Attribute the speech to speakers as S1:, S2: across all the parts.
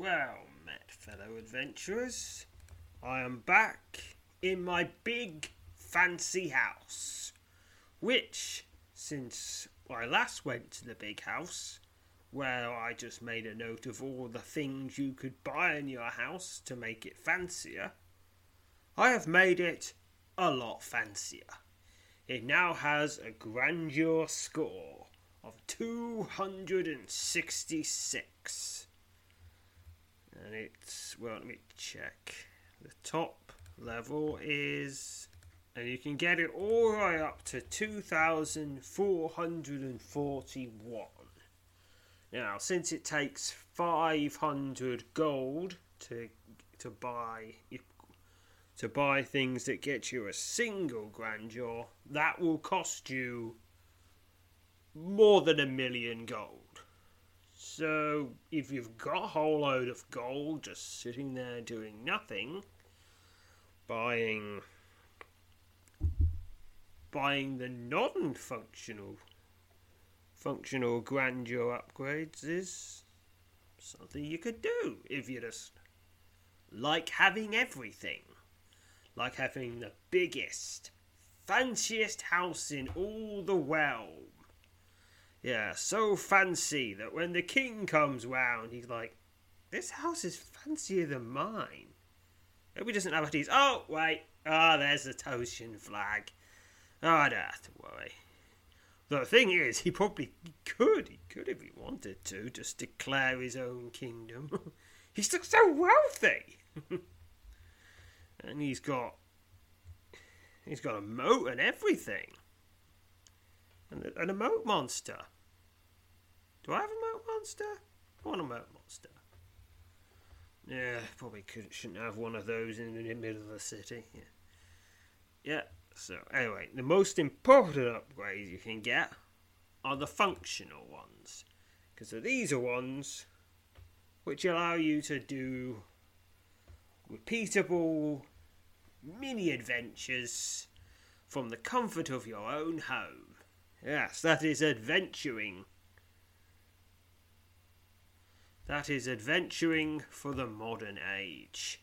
S1: Well met, fellow adventurers. I am back in my big fancy house, which, since I last went to the big house, where I just made a note of all the things you could buy in your house to make it fancier, I have made it a lot fancier. It now has a grandeur score of 266 and it's well let me check. The top level is and you can get it all the way up to 2441 now since it takes 500 gold to to buy to buy things that get you a single grandeur that will cost you more than a million gold so if you've got a whole load of gold just sitting there doing nothing, buying buying the non-functional functional grandeur upgrades is something you could do if you just like having everything. Like having the biggest, fanciest house in all the realm yeah, so fancy that when the king comes round, he's like, this house is fancier than mine. Maybe he doesn't have a teeth. Oh, wait. Ah, oh, there's the Toshan flag. Oh, I don't have to worry. The thing is, he probably could. He could if he wanted to, just declare his own kingdom. he's still so wealthy. and he's got he's got a moat and everything and a, moat monster. Do I have a moat monster? I want a moat monster. Yeah, probably could, shouldn't have one of those in the middle of the city. Yeah. Yeah, so anyway, the most important upgrades you can get are the functional ones. Because these are ones which allow you to do repeatable mini adventures from the comfort of your own home. Yes, that is adventuring. That is adventuring for the modern age.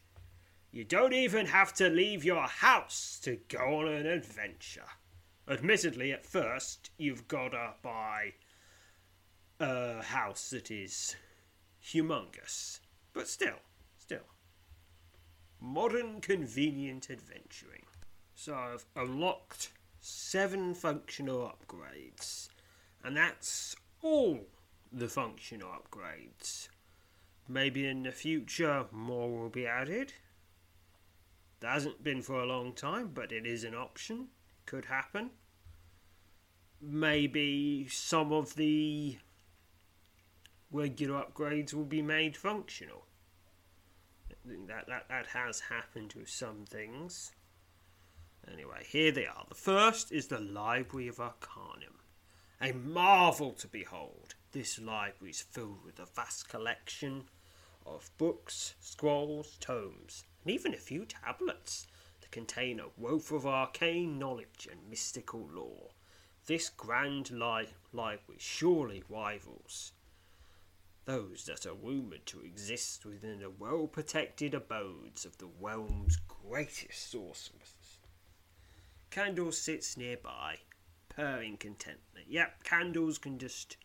S1: You don't even have to leave your house to go on an adventure. Admittedly, at first, you've got to buy a house that is humongous. But still, still. Modern convenient adventuring. So I've unlocked seven functional upgrades. And that's all the functional upgrades. Maybe in the future more will be added. That hasn't been for a long time, but it is an option. Could happen. Maybe some of the regular upgrades will be made functional. That, that, that has happened with some things. Anyway, here they are. The first is the Library of Arcanum. A marvel to behold. This library is filled with a vast collection of books, scrolls, tomes, and even a few tablets that contain a wealth of arcane knowledge and mystical lore. This grand li- library surely rivals those that are rumoured to exist within the well protected abodes of the realm's greatest sorcerers. Candle sits nearby, purring contentedly. Yep, Candles can just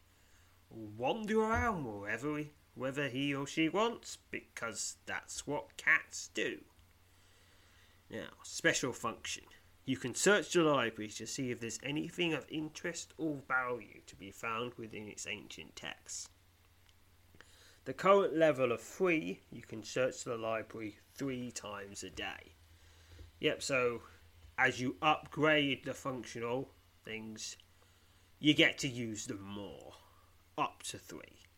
S1: wander around wherever he, whether he or she wants, because that's what cats do. Now, special function. You can search the library to see if there's anything of interest or value to be found within its ancient texts. The current level of 3, you can search the library three times a day. Yep, so as you upgrade the functional things, you get to use them more. Up to three.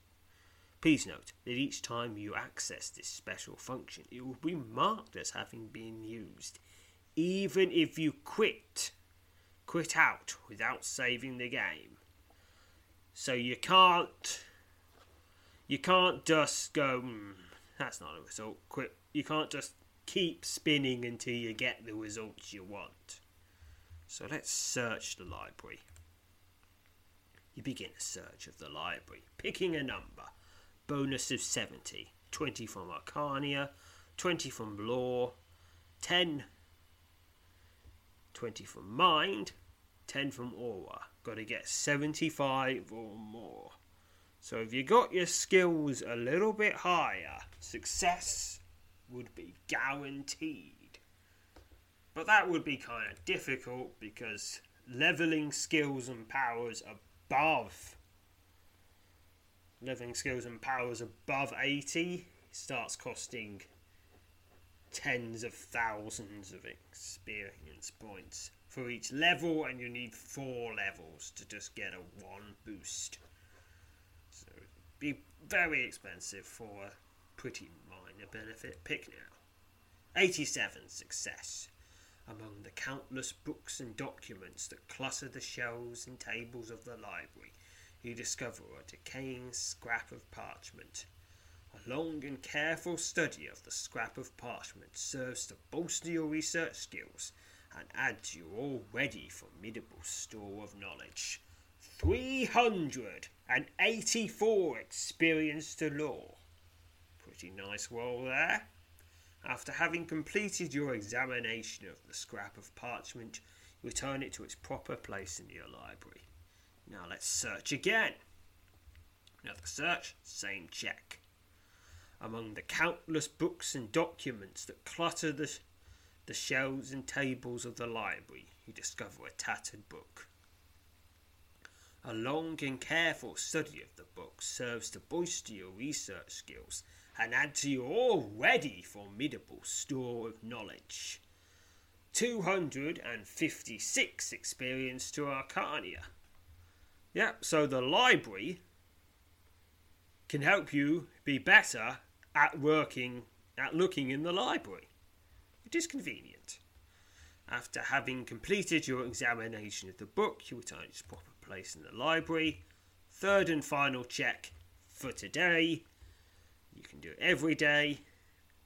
S1: Please note that each time you access this special function, it will be marked as having been used, even if you quit quit out without saving the game. So you can't you can't just go mm, that's not a result quit you can't just keep spinning until you get the results you want. So let's search the library. You begin a search of the library, picking a number. Bonus of 70. 20 from Arcania, 20 from Lore, 10 20 from Mind, 10 from Aura. Got to get 75 or more. So if you got your skills a little bit higher, success would be guaranteed. But that would be kind of difficult because leveling skills and powers above leveling skills and powers above 80 starts costing tens of thousands of experience points for each level, and you need four levels to just get a one boost. So it'd be very expensive for a pretty minor benefit. Pick now. 87 success. Among the countless books and documents that clutter the shelves and tables of the library, you discover a decaying scrap of parchment. A long and careful study of the scrap of parchment serves to bolster your research skills and add to your already formidable store of knowledge. 384 experience to lore. Pretty nice roll there. After having completed your examination of the scrap of parchment, you return it to its proper place in your library. Now let's search again. Another search, same check. Among the countless books and documents that clutter the, the shelves and tables of the library, you discover a tattered book. A long and careful study of the book serves to bolster your research skills and add to your already formidable store of knowledge. 256 experience to Arcania. Yep, so the library can help you be better at working, at looking in the library. It is convenient. After having completed your examination of the book, you return to its proper place in the library. Third and final check for today. You can do it every day,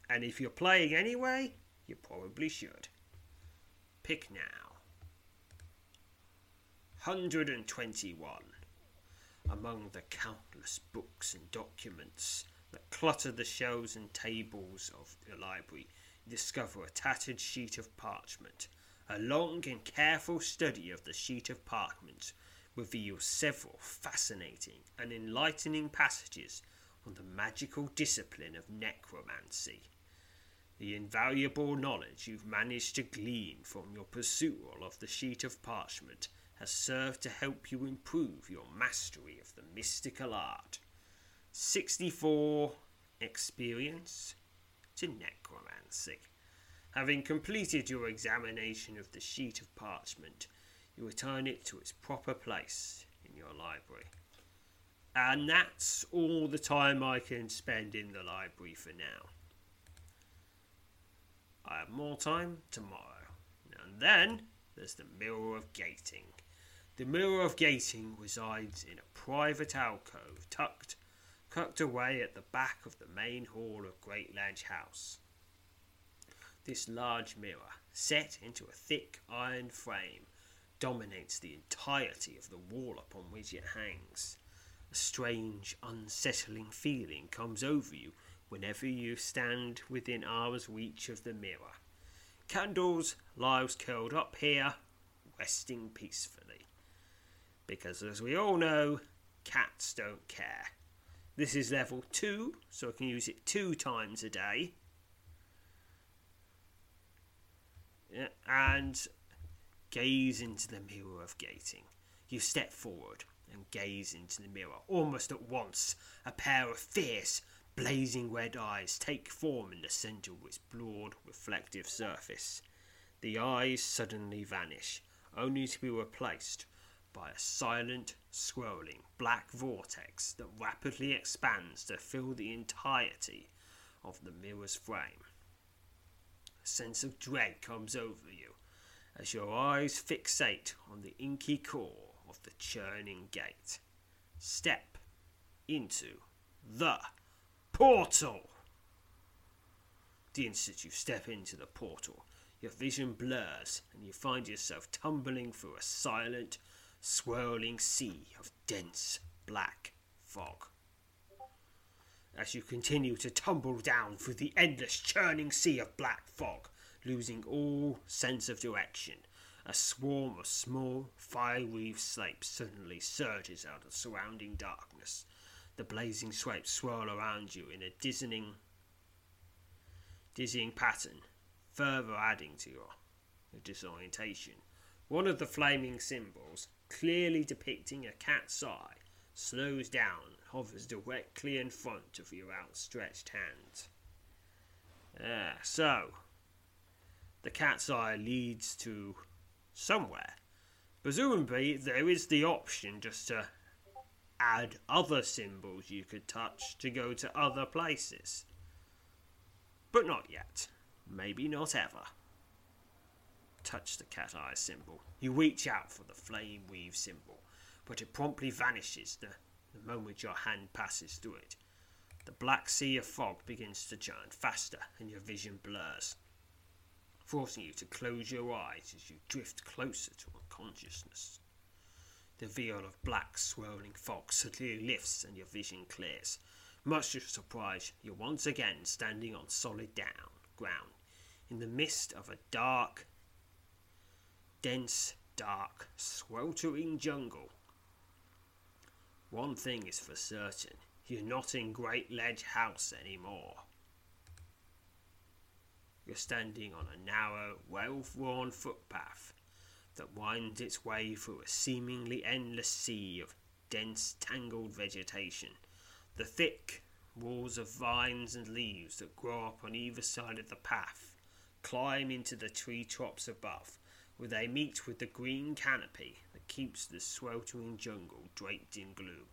S1: and if you're playing anyway, you probably should. Pick now. 121. Among the countless books and documents that clutter the shelves and tables of the library, you discover a tattered sheet of parchment. A long and careful study of the sheet of parchment reveals several fascinating and enlightening passages on the magical discipline of necromancy. The invaluable knowledge you've managed to glean from your pursuit of the sheet of parchment has served to help you improve your mastery of the mystical art. 64 experience to necromancy. Having completed your examination of the sheet of parchment, you return it to its proper place in your library. And that's all the time I can spend in the library for now. I have more time tomorrow. And then there's the Mirror of Gating. The Mirror of Gating resides in a private alcove tucked tucked away at the back of the main hall of Great Ledge House. This large mirror, set into a thick iron frame, dominates the entirety of the wall upon which it hangs. A strange, unsettling feeling comes over you whenever you stand within arm's reach of the mirror. Candles lies curled up here, resting peacefully. Because, as we all know, cats don't care. This is level 2, so I can use it two times a day. And gaze into the mirror of gating. You step forward and gaze into the mirror. Almost at once, a pair of fierce, blazing red eyes take form in the centre of its broad, reflective surface. The eyes suddenly vanish, only to be replaced by a silent, swirling black vortex that rapidly expands to fill the entirety of the mirror's frame. A sense of dread comes over you as your eyes fixate on the inky core of the churning gate. Step into the portal. The instant you step into the portal, your vision blurs and you find yourself tumbling through a silent, swirling sea of dense black fog. As you continue to tumble down through the endless churning sea of black fog, losing all sense of direction, a swarm of small, fiery slapes suddenly surges out of surrounding darkness. The blazing swipes swirl around you in a dizzying, dizzying pattern, further adding to your disorientation. One of the flaming symbols, clearly depicting a cat's eye, slows down hovers directly in front of your outstretched hand. Ah, so, the cat's eye leads to somewhere. Presumably, there is the option just to add other symbols you could touch to go to other places. But not yet. Maybe not ever. Touch the cat eye symbol. You reach out for the flame weave symbol, but it promptly vanishes the, the moment your hand passes through it. The black sea of fog begins to churn faster and your vision blurs, forcing you to close your eyes as you drift closer to unconsciousness. The veil of black swirling fog suddenly lifts and your vision clears. Much to your surprise, you're once again standing on solid down ground in the midst of a dark, dense, dark, sweltering jungle. One thing is for certain you're not in Great Ledge House anymore. You're standing on a narrow, well worn footpath that winds its way through a seemingly endless sea of dense, tangled vegetation. The thick walls of vines and leaves that grow up on either side of the path climb into the tree tops above, where they meet with the green canopy that keeps the sweltering jungle draped in gloom.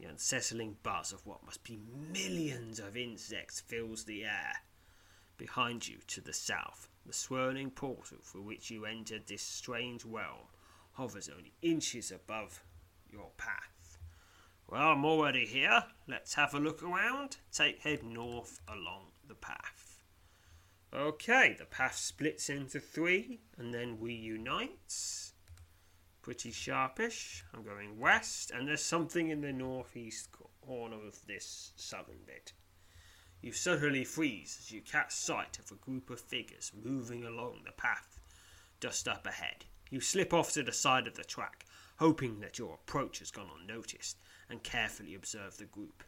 S1: The unsettling buzz of what must be millions of insects fills the air. Behind you, to the south, the swirling portal through which you entered this strange realm hovers only inches above your path. Well, I'm already here. Let's have a look around. Take head north along the path. Okay, the path splits into three and then reunites. Pretty sharpish. I'm going west, and there's something in the northeast corner of this southern bit. You suddenly freeze as you catch sight of a group of figures moving along the path just up ahead. You slip off to the side of the track, hoping that your approach has gone unnoticed, and carefully observe the group.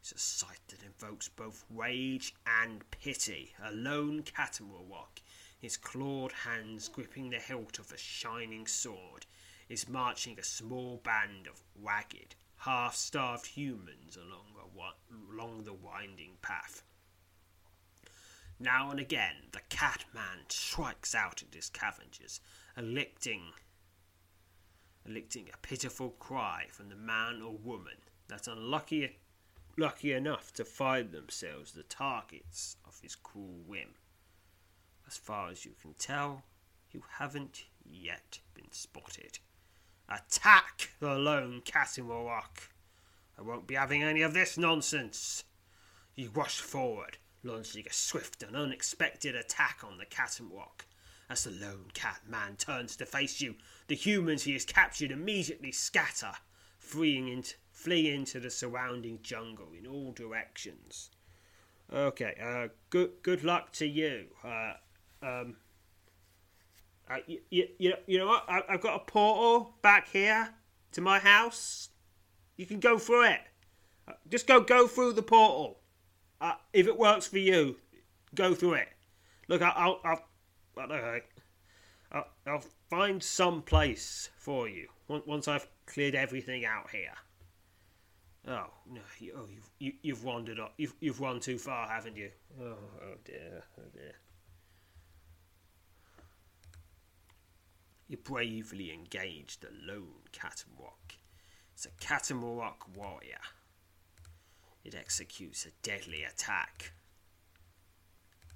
S1: It's a sight that invokes both rage and pity. A lone Catamarawak, his clawed hands gripping the hilt of a shining sword, is marching a small band of ragged, half-starved humans along, along the winding path. Now and again, the cat man strikes out at his scavengers, elicting, elicting a pitiful cry from the man or woman that's unlucky, lucky enough to find themselves the targets of his cruel whim. As far as you can tell, you haven't yet been spotted. Attack the lone Catamarawak! I won't be having any of this nonsense. You rush forward, launching a swift and unexpected attack on the Catamarawak. As the lone cat man turns to face you, the humans he has captured immediately scatter, fleeing into, into the surrounding jungle in all directions. Okay, uh, good good luck to you. Uh, um, uh, you, you, you know what? I, I've got a portal back here to my house. You can go through it. Uh, just go go through the portal. Uh, if it works for you, go through it. Look, I'll I'll I'll, I'll, I'll find some place for you once I've cleared everything out here. Oh no! You, oh, you've you, have you have wandered off. You've you've run too far, haven't you? Oh, oh dear! Oh dear! You bravely engaged the lone cat and Catamwok. It's a Catamwok warrior. It executes a deadly attack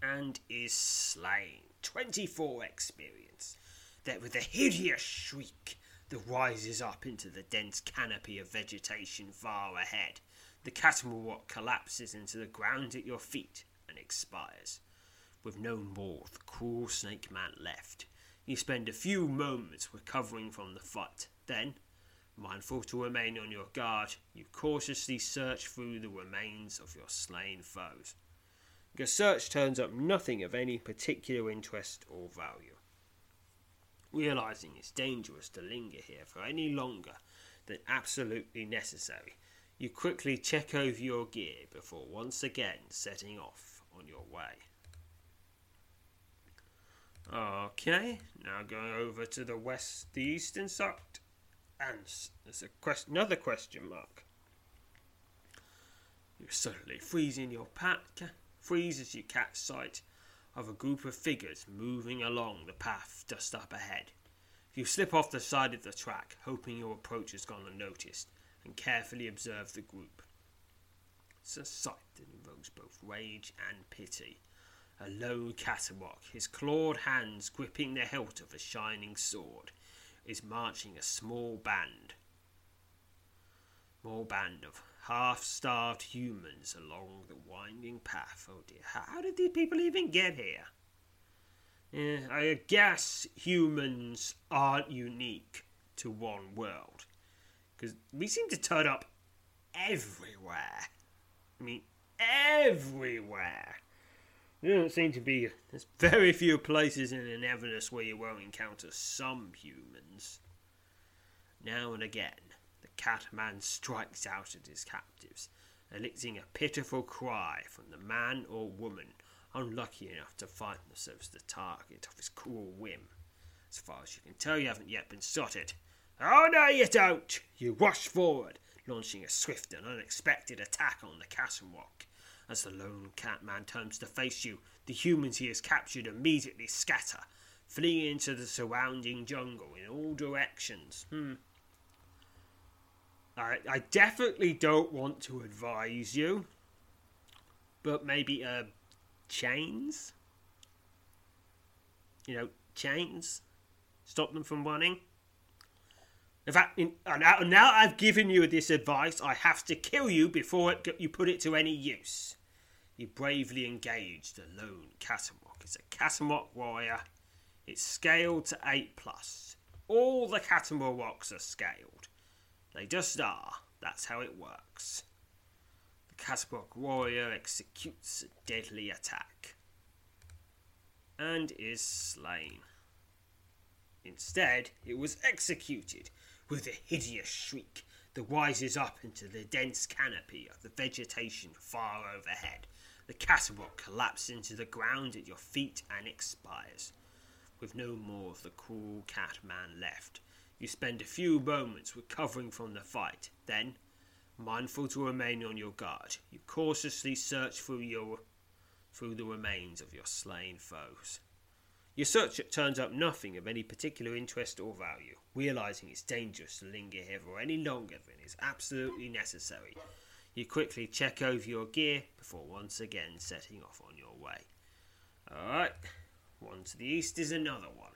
S1: and is slain. 24 experience. That with a hideous shriek that rises up into the dense canopy of vegetation far ahead, the Catamwok collapses into the ground at your feet and expires. With no more of the cruel snake man left, you spend a few moments recovering from the fight. Then, mindful to remain on your guard, you cautiously search through the remains of your slain foes. Your search turns up nothing of any particular interest or value. Realizing it's dangerous to linger here for any longer than absolutely necessary, you quickly check over your gear before once again setting off on your way. Okay, now going over to the west, the eastern side, and there's a question, another question mark. You suddenly freeze in your pack, freeze as you catch sight of a group of figures moving along the path just up ahead. You slip off the side of the track, hoping your approach has gone unnoticed, and carefully observe the group. It's a sight that invokes both rage and pity. A low Catamwok, his clawed hands gripping the hilt of a shining sword, is marching a small band. Small band of half starved humans along the winding path. Oh dear, how did these people even get here? Yeah, I guess humans aren't unique to one world. Because we seem to turn up everywhere. I mean, everywhere. There don't seem to be. There's very few places in Anevernus where you won't encounter some humans. Now and again, the Catman strikes out at his captives, eliciting a pitiful cry from the man or woman unlucky enough to find themselves the target of his cruel whim. As far as you can tell, you haven't yet been spotted. Oh, no, you don't! You rush forward, launching a swift and unexpected attack on the Catamwok. As the lone Catman turns to face you, the humans he has captured immediately scatter, fleeing into the surrounding jungle in all directions. Hmm. I, I definitely don't want to advise you, but maybe uh, chains? You know, chains? Stop them from running? In fact, in, uh, now, now I've given you this advice, I have to kill you before it, you put it to any use. You bravely engaged a lone Catamwok. It's a Catamwok warrior. It's scaled to 8 plus. All the Catamwoks are scaled. They just are. That's how it works. The Catamwok warrior executes a deadly attack and is slain. Instead, it was executed with a hideous shriek that rises up into the dense canopy of the vegetation far overhead. The Catamwok collapses into the ground at your feet and expires. With no more of the cruel cat man left, you spend a few moments recovering from the fight. Then, mindful to remain on your guard, you cautiously search through your through the remains of your slain foes. Your search turns up nothing of any particular interest or value. Realizing it's dangerous to linger here for any longer than is absolutely necessary, you quickly check over your gear before once again setting off on your way. Alright, one to the east is another one.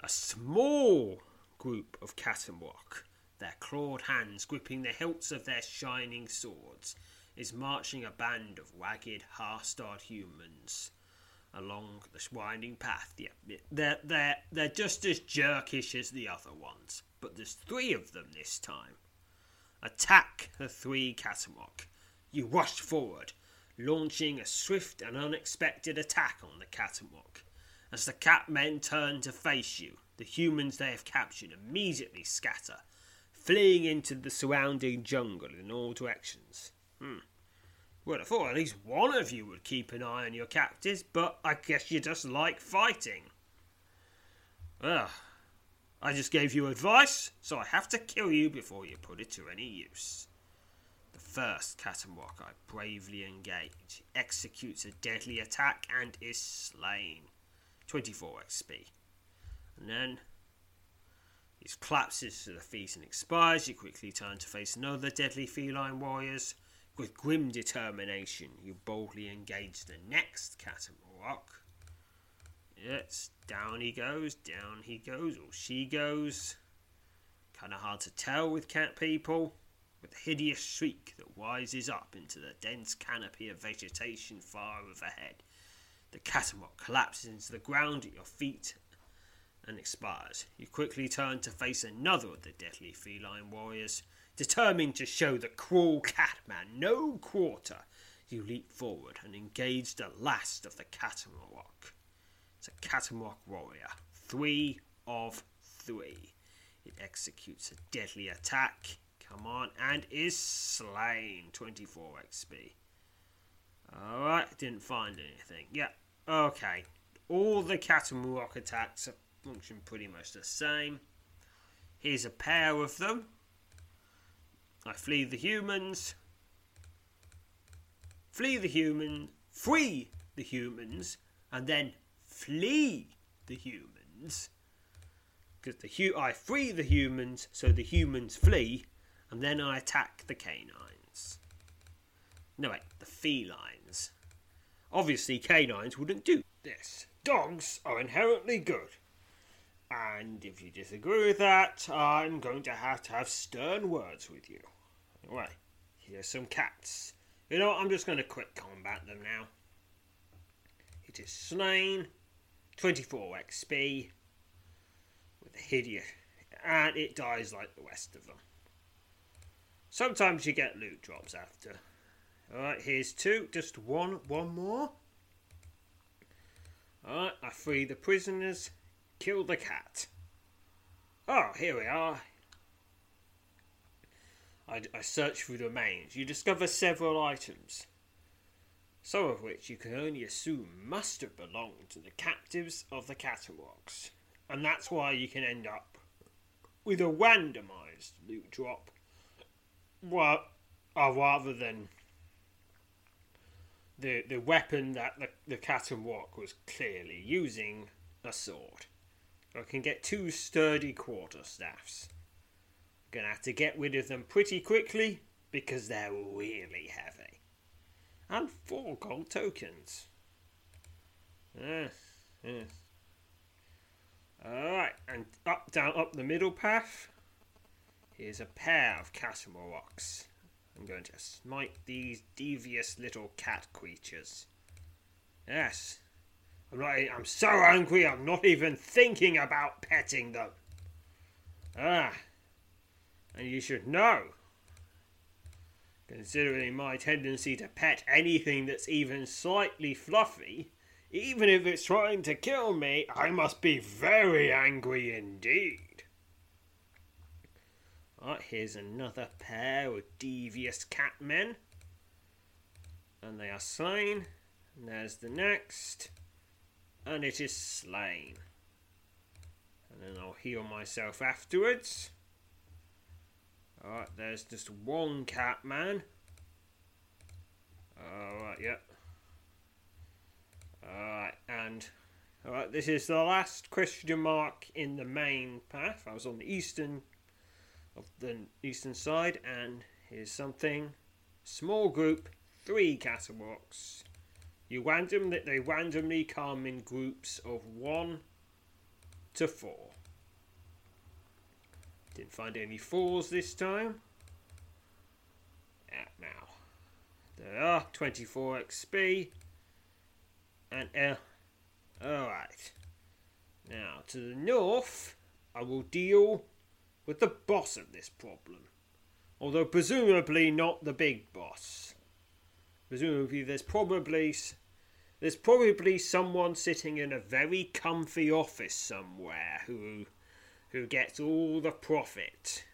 S1: A small group of Catamwok, their clawed hands gripping the hilts of their shining swords, is marching a band of ragged, half-starved humans along the winding path. Yeah, they're they're they're just as jerkish as the other ones, but there's three of them this time. Attack the three Catamwok. You rush forward, launching a swift and unexpected attack on the Catamwok. As the cat men turn to face you, the humans they have captured immediately scatter, fleeing into the surrounding jungle in all directions. Hmm. Well, I thought at least one of you would keep an eye on your captives, but I guess you just like fighting. Ugh. I just gave you advice, so I have to kill you before you put it to any use. The first Catamwok I bravely engage, executes a deadly attack and is slain. 24 XP. And then he collapses to the feet and expires. You quickly turn to face another deadly feline warriors. With grim determination, you boldly engage the next Catamorock. Yes, down he goes, down he goes, or she goes. Kinda hard to tell with cat people. With a hideous shriek that rises up into the dense canopy of vegetation far overhead, the Catamorock collapses into the ground at your feet and expires. You quickly turn to face another of the deadly feline warriors. Determined to show the cruel catman no quarter, you leap forward and engage the last of the Catamorock. It's a Catamorock warrior. Three of three. It executes a deadly attack. Come on, and is slain. 24 XP. Alright, didn't find anything. Yeah, okay. All the Catamorock attacks function pretty much the same. Here's a pair of them. I flee the humans. Flee the human. Free the humans. And then flee the humans. Because the hu- I free the humans, so the humans flee, and then I attack the canines. No, wait, the felines. Obviously, canines wouldn't do this. Dogs are inherently good. And if you disagree with that, I'm going to have to have stern words with you. Anyway, here's some cats. You know what? I'm just going to quick combat them now. It is slain, 24 XP, with a hideous, and it dies like the rest of them. Sometimes you get loot drops after. Alright, here's two. Just one, one more. Alright, I free the prisoners. Kill the cat. Oh, here we are. I, I search through the remains. You discover several items, some of which you can only assume must have belonged to the captives of the Catarocks. And that's why you can end up with a randomized loot drop, uh, rather than the the weapon that the, the was clearly using, a sword. I can get two sturdy quarterstaffs. Gonna have to get rid of them pretty quickly because they're really heavy. And four gold tokens. Yes, yes. Alright, and up, down, up the middle path. Here's a pair of Catamorocks. I'm going to smite these devious little cat creatures. Yes, I'm not. I'm so angry. I'm not even thinking about petting them. Ah, and you should know. Considering my tendency to pet anything that's even slightly fluffy, even if it's trying to kill me, I must be very angry indeed. Right, here's another pair of devious catmen. And they are slain. And there's the next and it is slain. And then I'll heal myself afterwards. Alright, there's just one cat man. Alright, yep. Alright, and alright, this is the last question mark in the main path. I was on the eastern of the eastern side, and here's something. Small group, three Catamorocks. You random that they randomly come in groups of one to four. Didn't find any fours this time. Ah, now. There are 24 XP. And L. Alright. Now, to the north, I will deal with the boss of this problem. Although, presumably, not the big boss. Presumably, there's probably there's probably someone sitting in a very comfy office somewhere who who gets all the profit.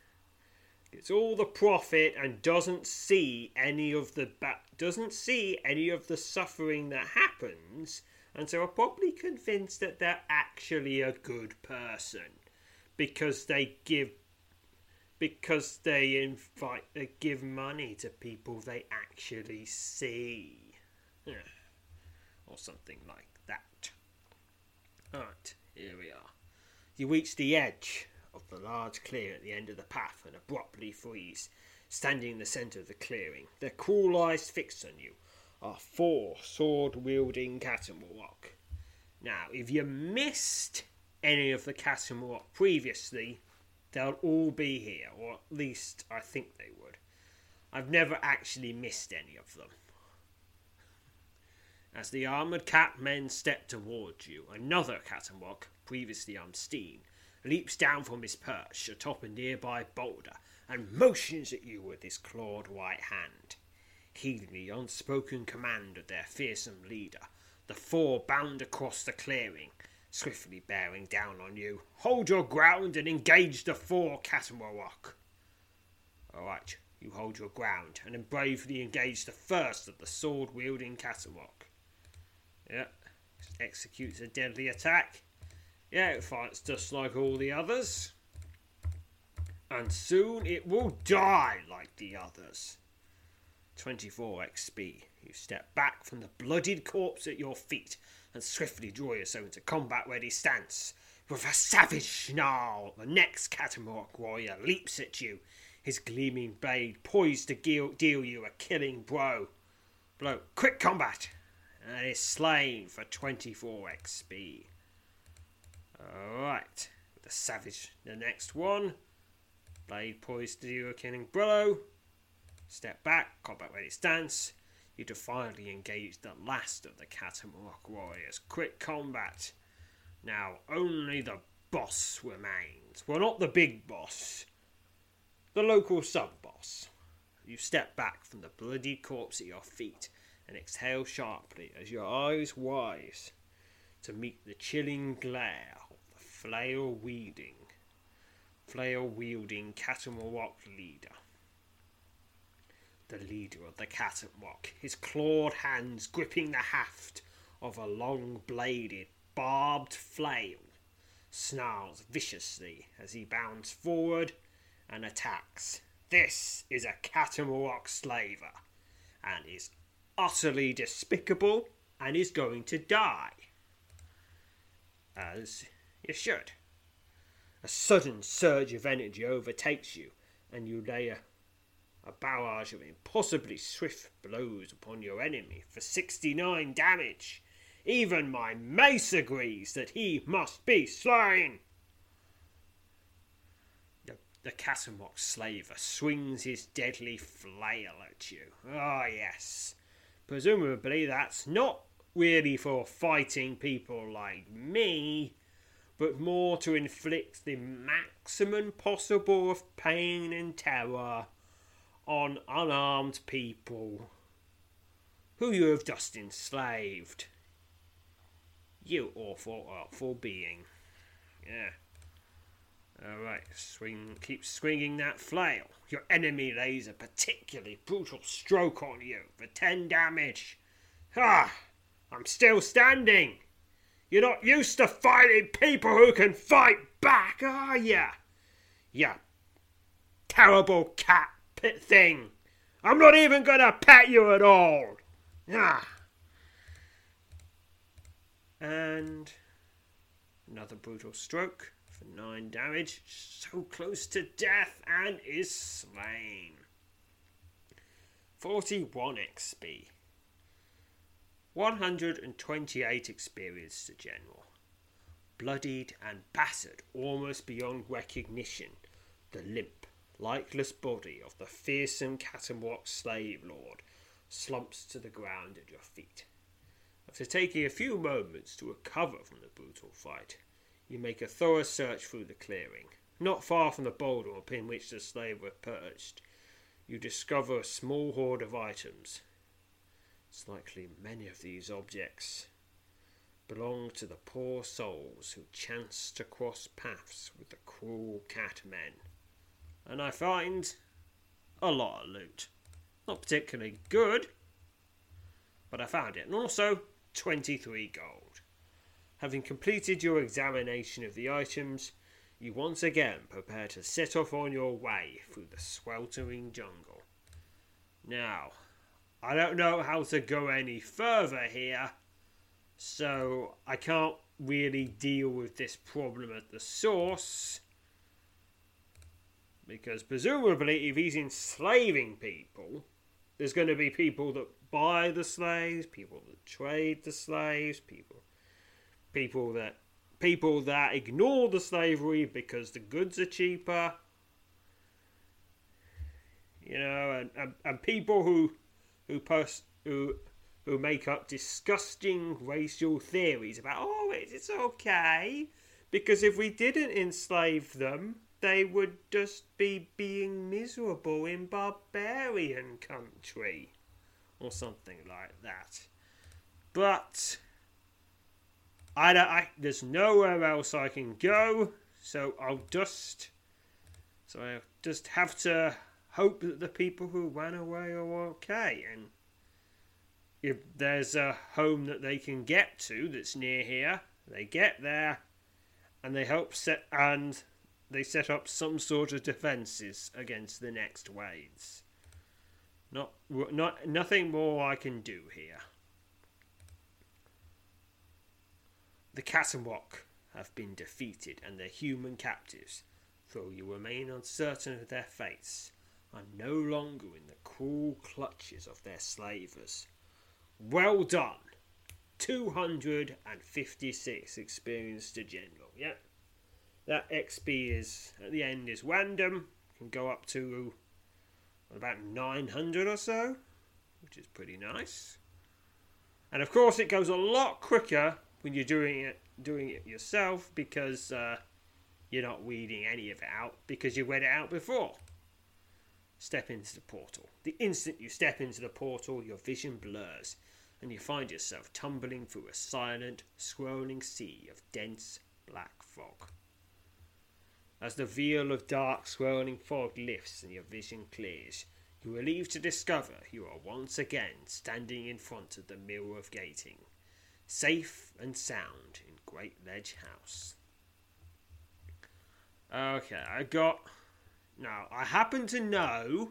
S1: Gets all the profit and doesn't see any of the ba- doesn't see any of the suffering that happens, and so are probably convinced that they're actually a good person because they give because they invite they give money to people they actually see or something like that. Alright, here we are. You reach the edge of the large clearing at the end of the path and abruptly freeze. Standing in the centre of the clearing, their cruel eyes fixed on you, are four sword wielding Catamarock. Now, if you missed any of the Catamarock previously, they'll all be here, or at least I think they would. I've never actually missed any of them. As the armoured cat men step towards you, another Catamarock, previously unseen, leaps down from his perch atop a nearby boulder and motions at you with his clawed white hand. Heeding the unspoken command of their fearsome leader, the four bound across the clearing, swiftly bearing down on you. Hold your ground and engage the four Catamarock. Alright, you hold your ground and then bravely engage the first of the sword wielding Catamarock. Yep, executes a deadly attack. Yeah, it fights just like all the others. And soon it will die like the others. 24 XP. You step back from the bloodied corpse at your feet and swiftly draw yourself into combat ready stance. With a savage snarl, the next Catamarock warrior leaps at you, his gleaming blade poised to deal you a killing blow. Blow. Quick combat! And is slain for 24 XP. Alright. The savage, the next one. Blade poised to do a killing blow. Step back, combat ready stance. You defiantly engage the last of the Catamarock warriors. Quick combat. Now, only the boss remains. Well, not the big boss. The local sub boss. You step back from the bloody corpse at your feet and exhale sharply as your eyes wise to meet the chilling glare of the flail wielding, flail wielding Catamarock leader. The leader of the Catamarock, his clawed hands gripping the haft of a long bladed, barbed flail, snarls viciously as he bounds forward and attacks. This is a Catamarock slaver and is utterly despicable and is going to die. As you should. A sudden surge of energy overtakes you, and you lay a, a barrage of impossibly swift blows upon your enemy for 69 damage. Even my mace agrees that he must be slain. The, the slaver swings his deadly flail at you. Ah, yes. Presumably, that's not really for fighting people like me, but more to inflict the maximum possible of pain and terror on unarmed people who you have just enslaved. You awful, awful being. Yeah. Alright, swing, keep swinging that flail. Your enemy lays a particularly brutal stroke on you for 10 damage. Ah, I'm still standing. You're not used to fighting people who can fight back, are ya? Ya terrible cat pit thing. I'm not even gonna pet you at all. Ah. And another brutal stroke for 9 damage, so close to death, and is slain. 41 XP. 128 experience to General. Bloodied and battered almost beyond recognition, the limp, lifeless body of the fearsome Catamarock slave lord slumps to the ground at your feet. After taking a few moments to recover from the brutal fight, you make a thorough search through the clearing. Not far from the boulder upon which the slave was perched, you discover a small hoard of items. It's likely many of these objects belong to the poor souls who chance to cross paths with the cruel cat men. And I find a lot of loot. Not particularly good, but I found it. And also 23 gold. Having completed your examination of the items, you once again prepare to set off on your way through the sweltering jungle. Now, I don't know how to go any further here, so I can't really deal with this problem at the source. Because presumably, if he's enslaving people, there's going to be people that buy the slaves, people that trade the slaves, people, people that people that ignore the slavery because the goods are cheaper. You know, and, and, and people who who post who who make up disgusting racial theories about oh it's okay because if we didn't enslave them they would just be being miserable in barbarian country or something like that but I I, there's nowhere else I can go so I'll just so I just have to hope that the people who ran away are okay and if there's a home that they can get to that's near here, they get there and they help set and they set up some sort of defences against the next waves. Not, not, nothing more I can do here. The Catawalk have been defeated, and their human captives, though you remain uncertain of their fates, are no longer in the cruel clutches of their slavers. Well done. 256 experience to general. Yeah. That XP is at the end is random. Can go up to about 900 or so, which is pretty nice. And of course, it goes a lot quicker when you're doing it doing it yourself because uh, you're not weeding any of it out because you read it out before. Step into the portal. The instant you step into the portal, your vision blurs and you find yourself tumbling through a silent, swirling sea of dense black fog. As the veil of dark, swirling fog lifts and your vision clears, you are relieved to discover you are once again standing in front of the mirror of gating, safe and sound in Great Ledge House. Okay, I got. Now, I happen to know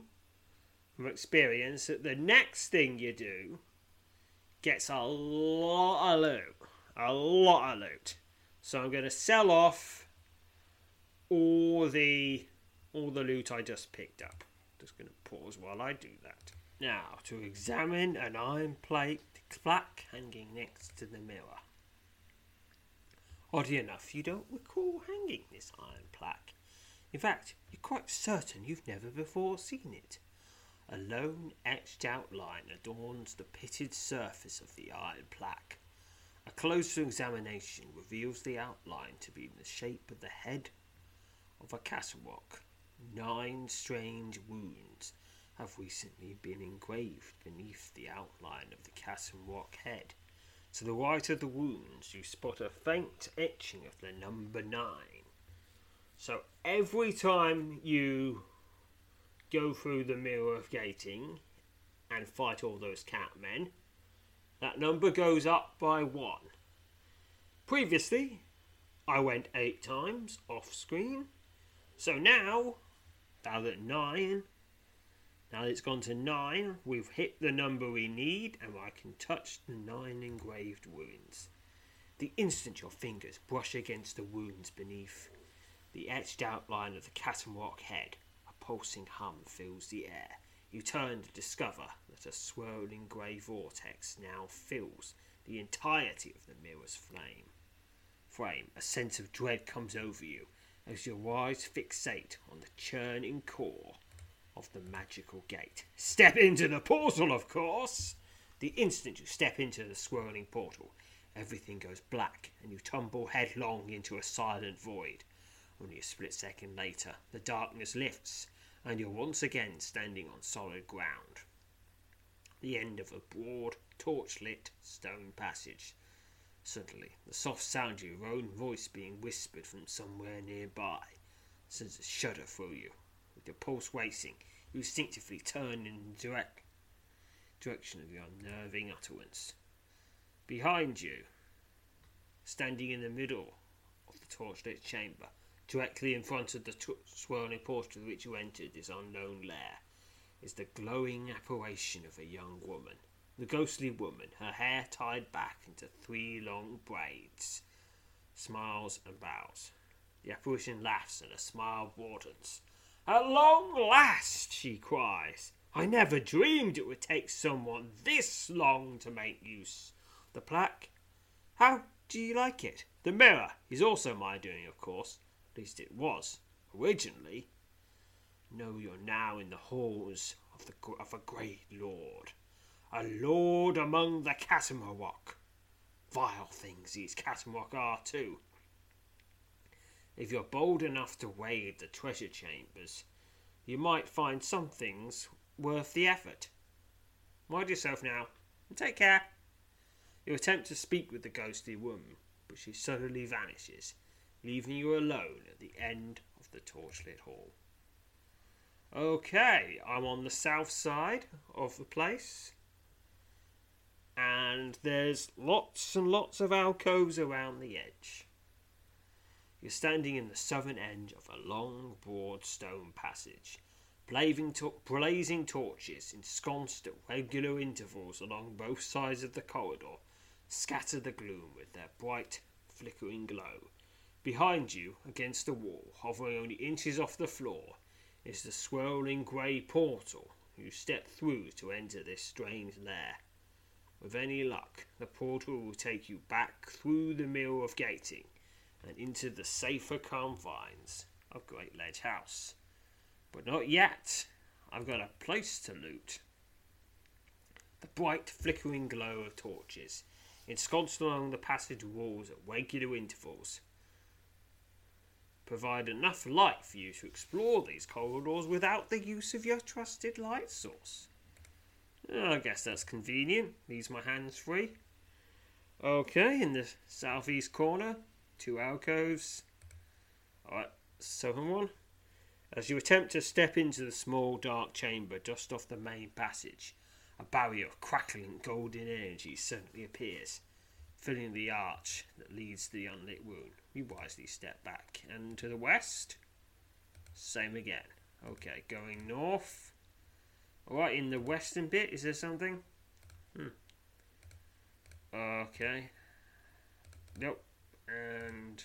S1: from experience that the next thing you do gets a lot of loot. A lot of loot. So I'm going to sell off all the all the loot I just picked up. Just going to pause while I do that. Now, to examine an iron plate plaque hanging next to the mirror. Oddly enough, you don't recall hanging this iron plaque. In fact, you're quite certain you've never before seen it. A lone etched outline adorns the pitted surface of the iron plaque. A closer examination reveals the outline to be in the shape of the head of a Catawalk. Nine strange wounds have recently been engraved beneath the outline of the Catawalk head. To the right of the wounds, you spot a faint etching of the number nine. So every time you go through the mirror of gating and fight all those catmen, that number goes up by one. Previously, I went eight times off screen, so now, now that nine, now it's gone to nine, we've hit the number we need and I can touch the nine engraved wounds. The instant your fingers brush against the wounds beneath the etched outline of the Catawalk head, a pulsing hum fills the air. You turn to discover that a swirling grey vortex now fills the entirety of the mirror's flame. Frame, a sense of dread comes over you as your eyes fixate on the churning core of the magical gate. Step into the portal, of course! The instant you step into the swirling portal, everything goes black and you tumble headlong into a silent void. Only a split second later, the darkness lifts and you're once again standing on solid ground. The end of a broad, torch-lit stone passage. Suddenly, the soft sound of your own voice being whispered from somewhere nearby sends a shudder through you. With your pulse racing, instinctively turn in the direct direction of the unnerving utterance. Behind you, standing in the middle of the torchlit chamber, Directly in front of the t- swirling portal through which you entered this unknown lair is the glowing apparition of a young woman. The ghostly woman, her hair tied back into three long braids, smiles and bows. The apparition laughs and a smile broadens. At long last, she cries. I never dreamed it would take someone this long to make use. The plaque. How do you like it? The mirror is also my doing, of course. At least it was, originally. Know you're now in the halls of, the, of a great lord. A lord among the Catamarock. Vile things these Catamarock are, too. If you're bold enough to wade the treasure chambers, you might find some things worth the effort. Mind yourself now, and take care. You attempt to speak with the ghostly woman, but she suddenly vanishes, leaving you alone at the end of the torchlit hall. Okay, I'm on the south side of the place, and there's lots and lots of alcoves around the edge. You're standing in the southern end of a long, broad stone passage. Blazing, to- blazing torches, ensconced at regular intervals along both sides of the corridor, scatter the gloom with their bright, flickering glow. Behind you, against the wall, hovering only inches off the floor, is the swirling grey portal you step through to enter this strange lair. With any luck, the portal will take you back through the mill of gating and into the safer confines of Great Ledge House. But not yet. I've got a place to loot. The bright, flickering glow of torches, ensconced along the passage walls at regular intervals, provide enough light for you to explore these corridors without the use of your trusted light source. I guess that's convenient. Leaves my hands free. Okay, in the southeast corner, two alcoves. Alright, second one. As you attempt to step into the small dark chamber just off the main passage, a barrier of crackling golden energy suddenly appears, filling the arch that leads to the unlit room. You wisely step back. And to the west, same again. Okay, going north. Alright, in the western bit, is there something? Hmm. Okay. Nope. And.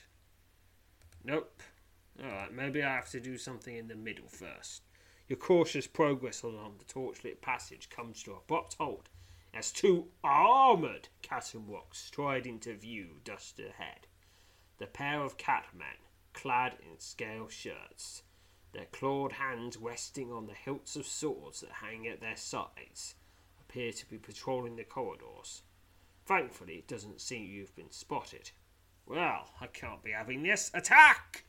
S1: Nope. Alright, maybe I have to do something in the middle first. Your cautious progress along the torchlit passage comes to a abrupt halt as two armoured Catamaroks stride into view just ahead. The pair of catmen, clad in scale shirts, their clawed hands resting on the hilts of swords that hang at their sides, appear to be patrolling the corridors. Thankfully, it doesn't seem you've been spotted. Well, I can't be having this. Attack!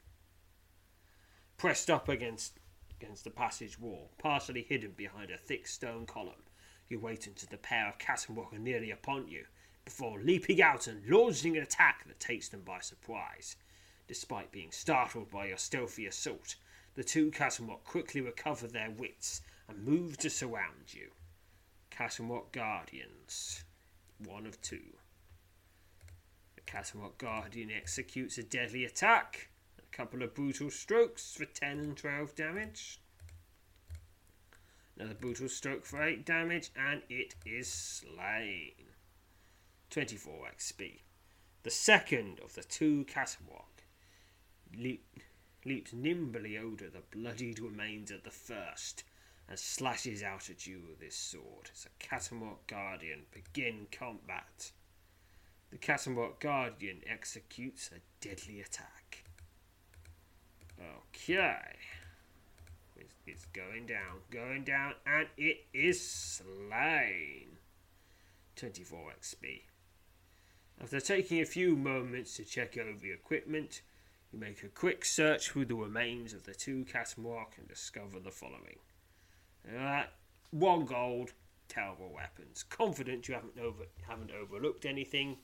S1: Pressed up against against the passage wall, partially hidden behind a thick stone column, you wait until the pair of Catamarock are nearly upon you, before leaping out and launching an attack that takes them by surprise. Despite being startled by your stealthy assault, the two Catamarock quickly recover their wits and move to surround you. Catamarock Guardians, one of two. The Guardian executes a deadly attack, a couple of brutal strokes for 10 and 12 damage. Another brutal stroke for 8 damage, and it is slain. 24 XP. The second of the two Catamarock leap, leaps nimbly over the bloodied remains of the first and slashes out at you with his sword as a Catamarock Guardian begin combat. The Catamarock Guardian executes a deadly attack. Okay. It's, it's going down, going down, and it is slain. 24 XP. After taking a few moments to check over your equipment, you make a quick search through the remains of the two Catamarock and discover the following. Uh, one gold, terrible weapons. Confident you haven't over haven't overlooked anything,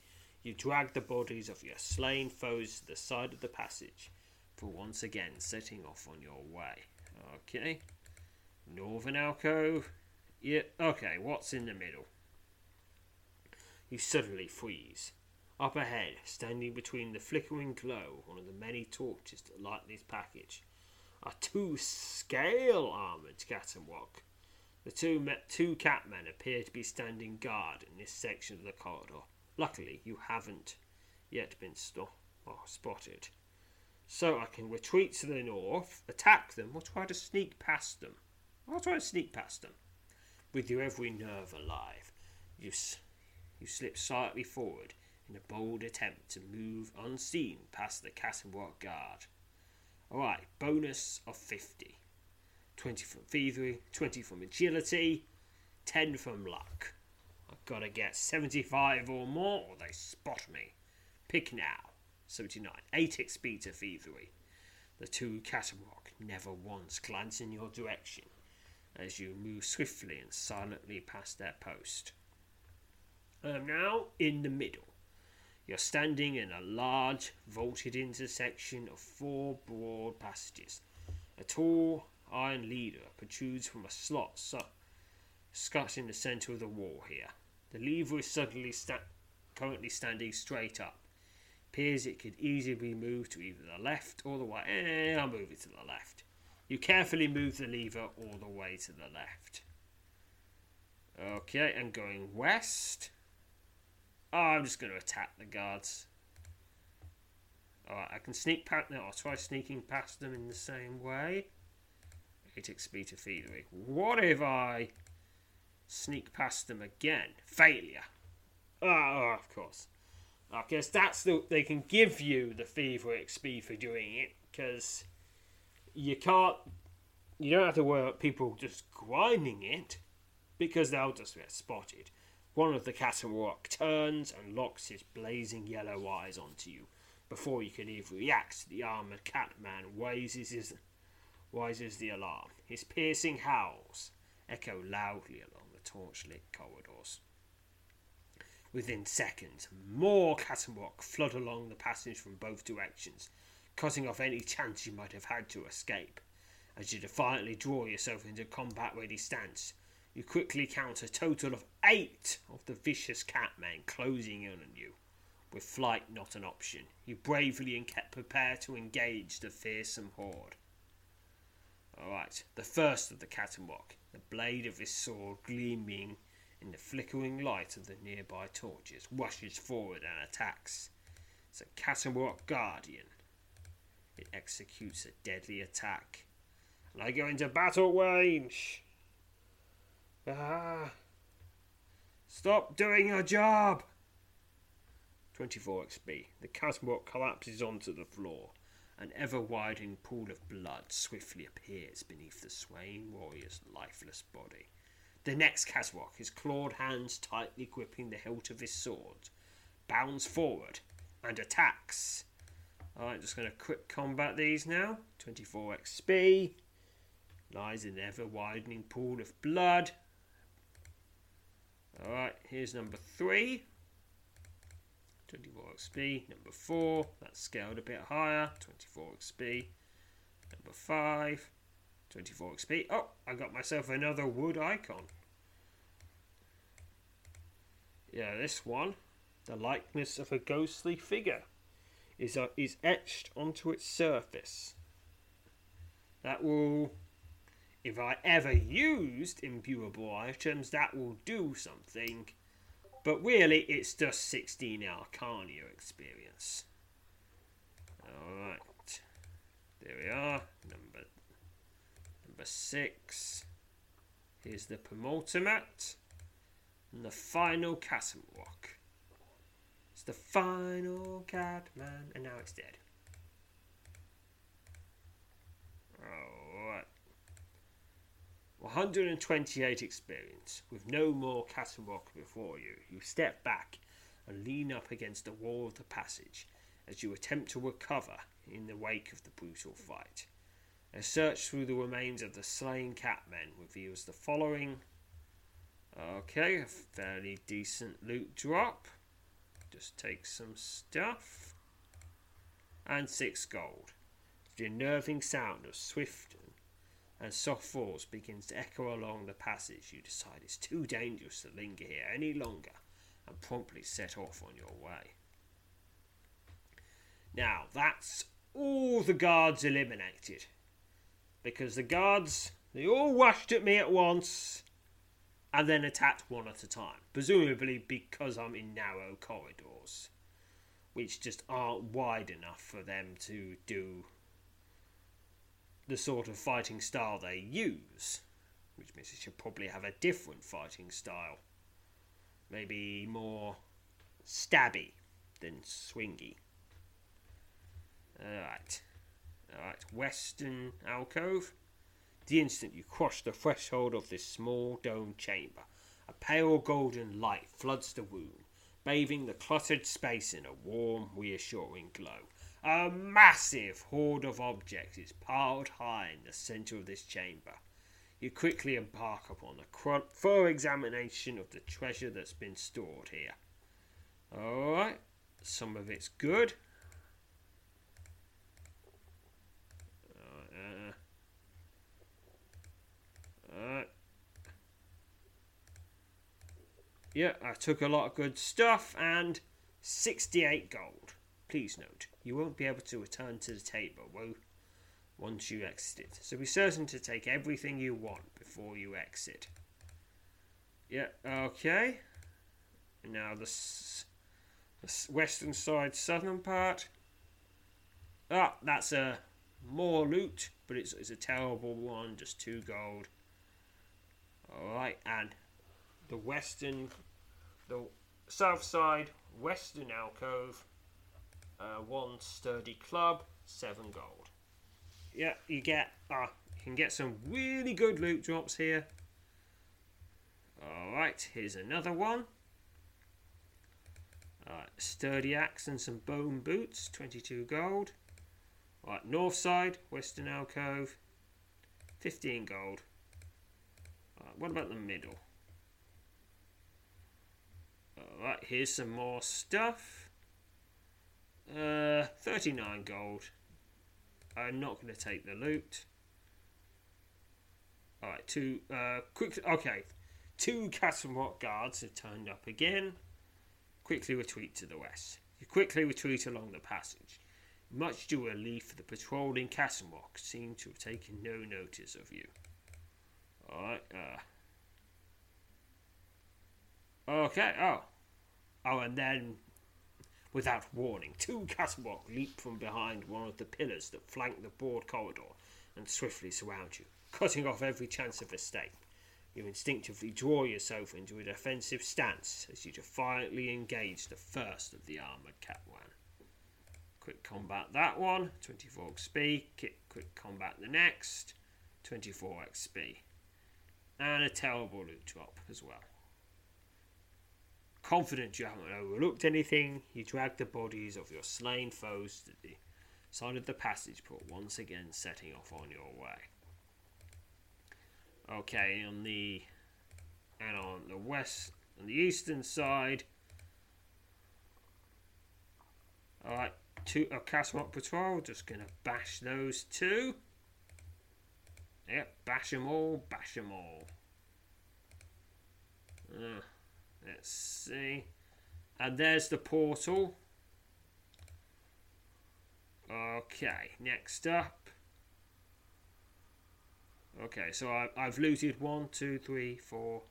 S1: you drag the bodies of your slain foes to the side of the passage, for once again setting off on your way. Okay. Northern alcove. Yeah, okay, what's in the middle? You suddenly freeze. Up ahead, standing between the flickering glow of one of the many torches that light this package, are two scale armoured Catamarock. The two, two catmen appear to be standing guard in this section of the corridor. Luckily, you haven't yet been Oh, spotted. So I can retreat to the north, attack them, or try to sneak past them. I'll try to sneak past them. With your every nerve alive, you, s- you slip silently forward in a bold attempt to move unseen past the Cattenbrock guard. Alright, bonus of 50. 20 from thievery, 20 from agility, 10 from luck. I've got to get 75 or more or they spot me. Pick now. 79. 8 XP to thievery. The two Catamarock never once glance in your direction as you move swiftly and silently past their post. I am now in the middle. You're standing in a large, vaulted intersection of four broad passages. A tall iron leader protrudes from a slot su- scut in the centre of the wall here. The lever is suddenly sta- currently standing straight up. Appears it could easily be moved to either the left or the right. Eh, I'll move it to the left. You carefully move the lever all the way to the left. Okay, and going west. Oh, I'm just going to attack the guards. Alright, I can sneak past them. I'll try sneaking past them in the same way. 8 XP to thievery. What if I sneak past them again? Failure. Ah, oh, of course. I guess that's the they can give you the thievery XP for doing it because you can't. You don't have to worry about people just grinding it because they'll just get spotted. One of the Catamarock turns and locks his blazing yellow eyes onto you. Before you can even react, the armored Catman raises his rises the alarm. His piercing howls echo loudly torchlit corridors. Within seconds, more Catamarock flood along the passage from both directions, cutting off any chance you might have had to escape. As you defiantly draw yourself into combat ready stance, you quickly count a total of eight of the vicious catmen closing in on you. With flight not an option, you bravely and kept prepared to engage the fearsome horde. Alright, the first of the Catamarock, the blade of his sword gleaming in the flickering light of the nearby torches, rushes forward and attacks. It's a Catamarock Guardian. It executes a deadly attack. And I go into battle range. Ah. Stop doing your job! 24 XP. The Catamarock collapses onto the floor. An ever widening pool of blood swiftly appears beneath the swaying warrior's lifeless body. The next Catamarock, his clawed hands tightly gripping the hilt of his sword, bounds forward and attacks. Alright, just going to quick combat these now. 24 XP. Lies in an ever widening pool of blood. Alright, here's number three. 24 XP. Number four, that's scaled a bit higher. 24 XP. Number five, 24 XP. Oh, I got myself another wood icon. Yeah, this one, the likeness of a ghostly figure, is uh, is etched onto its surface. That will, if I ever used imbuable items, that will do something. But really, it's just 16 Arcania experience. Alright. There we are. Number number six. Here's the penultimate. And the final Catamarock. It's the final Catman. And now it's dead. Alright. 128 experience. With no more Catamarock before you, you step back and lean up against the wall of the passage as you attempt to recover in the wake of the brutal fight. A search through the remains of the slain catmen reveals the following. Okay, a fairly decent loot drop. Just take some stuff. And six gold. The unnerving sound of swift and soft falls begins to echo along the passage. You decide it's too dangerous to linger here any longer and promptly set off on your way. Now, that's all the guards eliminated. Because the guards, they all rushed at me at once and then attacked one at a time. Presumably because I'm in narrow corridors. which just aren't wide enough for them to do the sort of fighting style they use, which means they should probably have a different fighting style. Maybe more stabby than swingy. Alright. Alright, Western Alcove. The instant you cross the threshold of this small domed chamber, a pale golden light floods the room, bathing the cluttered space in a warm, reassuring glow. A massive horde of objects is piled high in the centre of this chamber. You quickly embark upon a thorough examination of the treasure that's been stored here. Alright, some of it's good, yeah, I took a lot of good stuff and 68 gold. Please note, you won't be able to return to the table once you exit, so be certain to take everything you want before you exit. Yeah, okay. Now the, the western side, southern part. Ah, that's a more loot, but it's, it's a terrible one, just two gold. Alright, and the western, the south side, western alcove, uh, one sturdy club, seven gold. Yeah, you get, uh, you can get some really good loot drops here. Alright, here's another one. Alright, sturdy axe and some bone boots, 22 gold. Alright, north side, western alcove, 15 gold. What about the middle? Alright, here's some more stuff. Uh, 39 gold. I'm not going to take the loot. Alright, two, uh, quick, okay. Two Castle Rock guards have turned up again. Quickly retreat to the west. You quickly retreat along the passage. Much to relief, the patrolling Castle Rock seem to have taken no notice of you. Alright, uh. Okay, oh. Oh, and then, without warning, two Castlewalk leap from behind one of the pillars that flank the broad corridor and swiftly surround you, cutting off every chance of escape. You instinctively draw yourself into a defensive stance as you defiantly engage the first of the armoured Catman. Quick combat that one, 24 XP. Quick combat the next, 24 XP and a terrible loot drop as well. Confident you haven't overlooked anything, you drag the bodies of your slain foes to the side of the passage port, once again setting off on your way. Okay, on the and on the west and the eastern side. Alright, two a Castle Rock Patrol, just gonna bash those two. Yep, bash them all, bash them all. Uh, let's see. And there's the portal. Okay, next up. Okay, so I, I've looted one, two, three, four.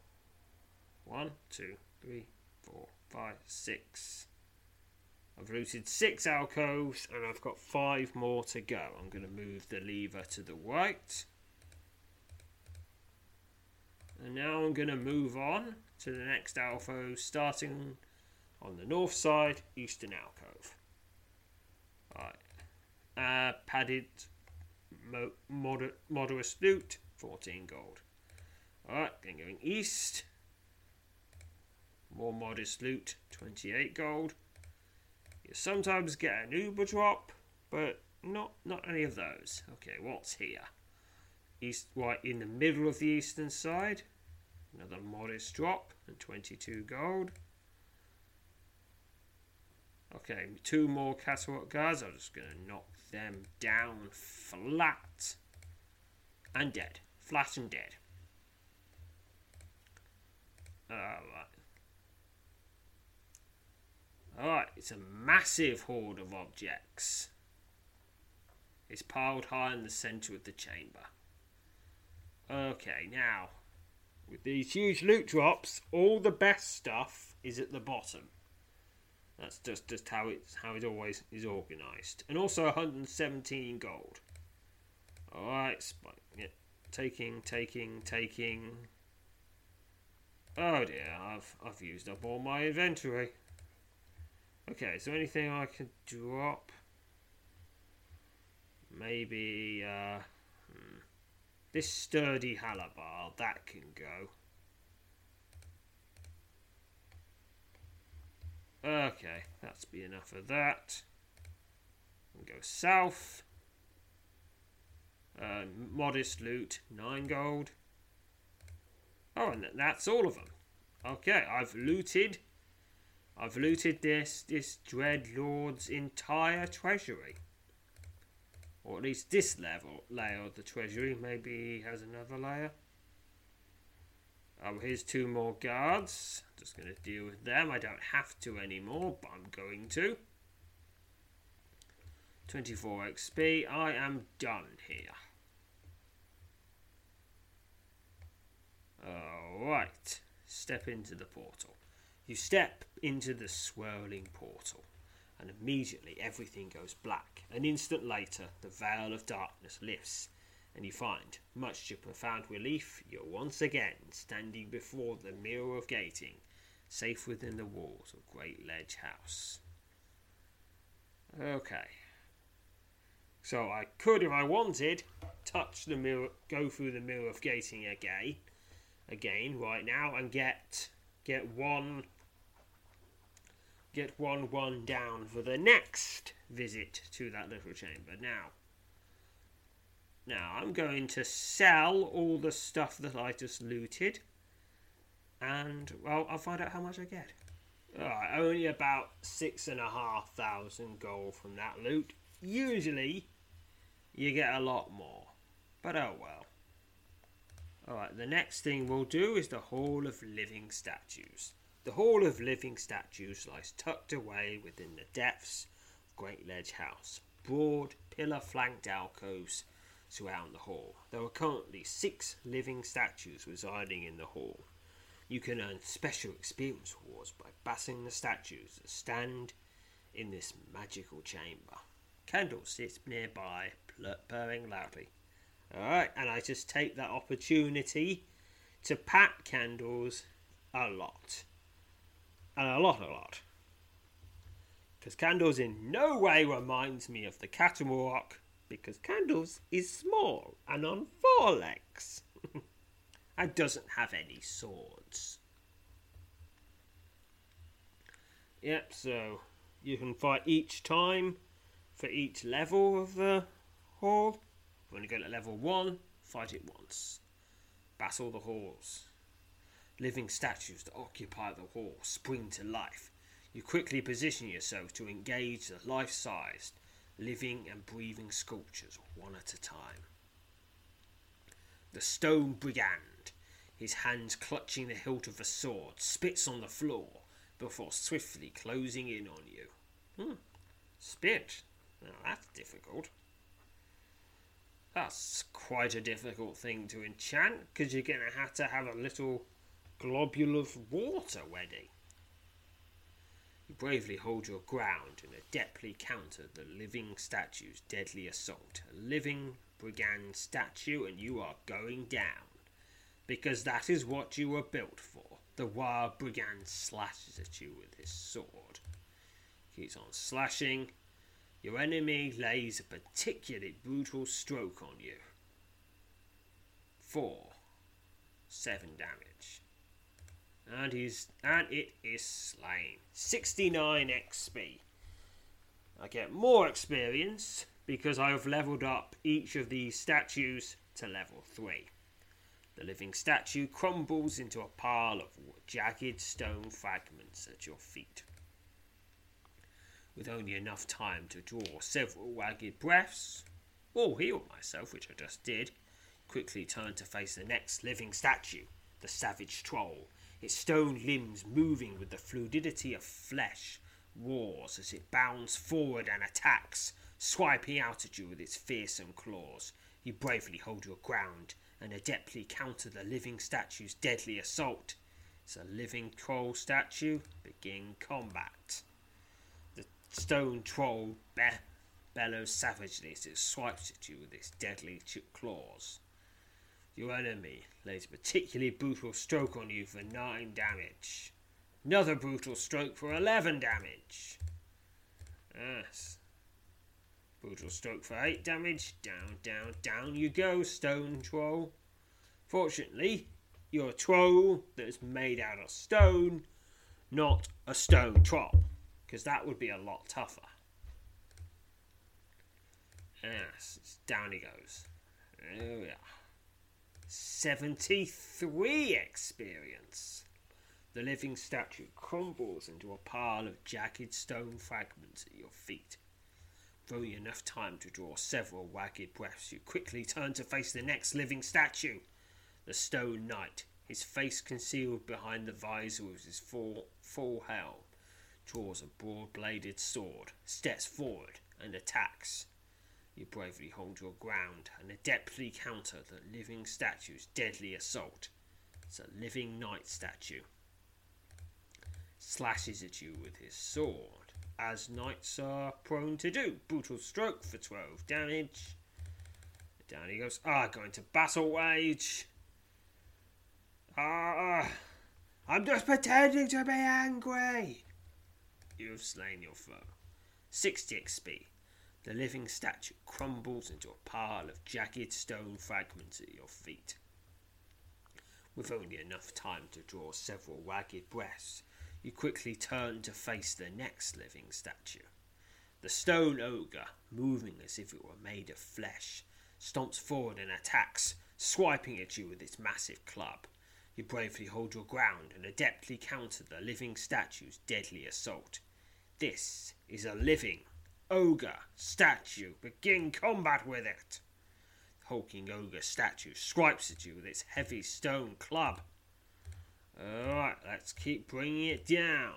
S1: One, two, three, four, five, six. I've looted six alcoves and I've got five more to go. I'm going to move the lever to the right. And now I'm going to move on to the next alcove, starting on the north side, eastern alcove. Right. Uh, padded mo- moder- moderate loot, 14 gold. Alright, then going east. More modest loot, 28 gold. You sometimes get an Uber drop, but not not any of those. Okay, what's here? East right in the middle of the eastern side. Another modest drop and 22 gold. Okay, two more Castle guards. I'm just going to knock them down flat and dead. Flat and dead. Alright. Alright, it's a massive horde of objects. It's piled high in the centre of the chamber. Okay, now with these huge loot drops, all the best stuff is at the bottom. That's just, just how it's how it always is organised. And also 117 gold. Alright. Yeah. Taking, taking, taking. Oh dear, I've I've used up all my inventory. Okay, there anything I can drop? Maybe uh. This sturdy halabal, that can go. Okay, that's be enough of that. And go south. Uh, modest loot, nine gold. Oh, and that's all of them. Okay, I've looted. I've looted this this dread lord's entire treasury, or at least this level layer of the treasury. Maybe he has another layer. Oh, here's two more guards. Just going to deal with them. I don't have to anymore, but I'm going to. 24 XP. I am done here. Alright. Step into the portal. You step into the swirling portal, and immediately everything goes black. An instant later, the veil of darkness lifts and you find, much to profound relief, you're once again standing before the mirror of gating, safe within the walls of Great Ledge House. Okay. So I could, if I wanted, touch the mirror, go through the mirror of gating again, again right now, and get get one, get one one down for the next visit to that little chamber. Now, now I'm going to sell all the stuff that I just looted. And, well, I'll find out how much I get. Only about six and a half thousand gold from that loot. Usually, you get a lot more. But oh well. Alright, the next thing we'll do is the Hall of Living Statues. The Hall of Living Statues lies tucked away within the depths of Great Ledge House. Broad, pillar flanked alcoves surround the hall. There are currently six living statues residing in the hall. You can earn special experience rewards by battling the statues that stand in this magical chamber. Candle sits nearby, purring loudly. Alright, and I just take that opportunity to pat Candles a lot. And a lot, a lot. Because Candles in no way reminds me of the Catamarock because Candles is small and on four legs and doesn't have any swords. Yep, so you can fight each time for each level of the hall. When you go to level 1, fight it once. Battle the halls. Living statues that occupy the hall spring to life. You quickly position yourself to engage the life sized living and breathing sculptures one at a time. The stone brigand, his hands clutching the hilt of a sword, spits on the floor before swiftly closing in on you. Hmm. Spit? Now that's difficult. That's quite a difficult thing to enchant because you're going to have to have a little globule of water ready. You bravely hold your ground and adeptly counter the living statue's deadly assault. A living brigand statue, and you are going down. Because that is what you were built for. The wild brigand slashes at you with his sword. He Keeps on slashing. Your enemy lays a particularly brutal stroke on you. Four. Seven damage and he's and it is slain. 69 XP. I get more experience because I have leveled up each of these statues to level 3. The living statue crumbles into a pile of jagged stone fragments at your feet. With only enough time to draw several ragged breaths, or heal myself, which I just did, quickly turn to face the next living statue, the savage troll, its stone limbs moving with the fluidity of flesh, roars as it bounds forward and attacks, swiping out at you with its fearsome claws. You bravely hold your ground and adeptly counter the living statue's deadly assault. It's a living troll statue. Begin combat. The stone troll be- bellows savagely as it swipes at you with its deadly claws. Your enemy lays a particularly brutal stroke on you for 9 damage. Another brutal stroke for 11 damage. Yes. Brutal stroke for 8 damage. Down, down, down you go, stone troll. Fortunately, you're a troll that is made out of stone, not a stone troll, because that would be a lot tougher. Yes, down he goes. There we are. 73 experience. The living statue crumbles into a pile of jagged stone fragments at your feet. Throwing enough time to draw several ragged breaths, you quickly turn to face the next living statue. The stone knight, his face concealed behind the visor of his full, full helm, draws a broad bladed sword, steps forward, and attacks. You bravely hold your ground and adeptly counter the living statue's deadly assault. It's a living knight statue. Slashes at you with his sword, as knights are prone to do. Brutal stroke for 12 damage. Down he goes. Ah, going to battle wage. Ah, I'm just pretending to be angry. You've slain your foe. 60 XP. The living statue crumbles into a pile of jagged stone fragments at your feet. With only enough time to draw several ragged breaths, you quickly turn to face the next living statue. The stone ogre, moving as if it were made of flesh, stomps forward and attacks, swiping at you with its massive club. You bravely hold your ground and adeptly counter the living statue's deadly assault. This is a living ogre statue. Begin combat with it. The hulking ogre statue swipes at you with its heavy stone club. Alright, let's keep bringing it down.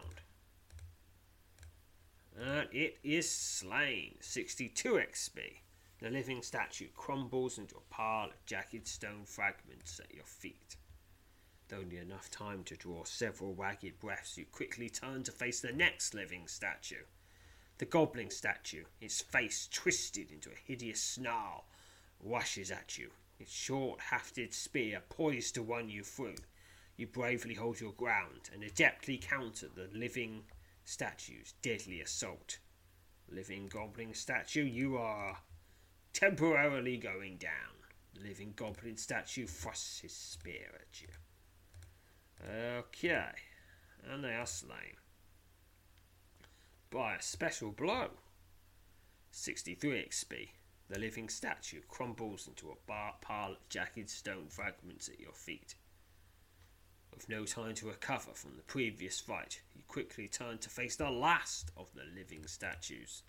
S1: And it is slain. 62 XP. The living statue crumbles into a pile of jagged stone fragments at your feet. With only enough time to draw several ragged breaths, you quickly turn to face the next living statue. The goblin statue, its face twisted into a hideous snarl, rushes at you, its short hafted spear poised to run you through. You bravely hold your ground and adeptly counter the living statue's deadly assault. Living goblin statue, you are temporarily going down. The living goblin statue thrusts his spear at you. Okay, and they are slain by a special blow. 63 XP. The living statue crumbles into a bar- pile of jagged stone fragments at your feet. With no time to recover from the previous fight, you quickly turn to face the last of the living statues.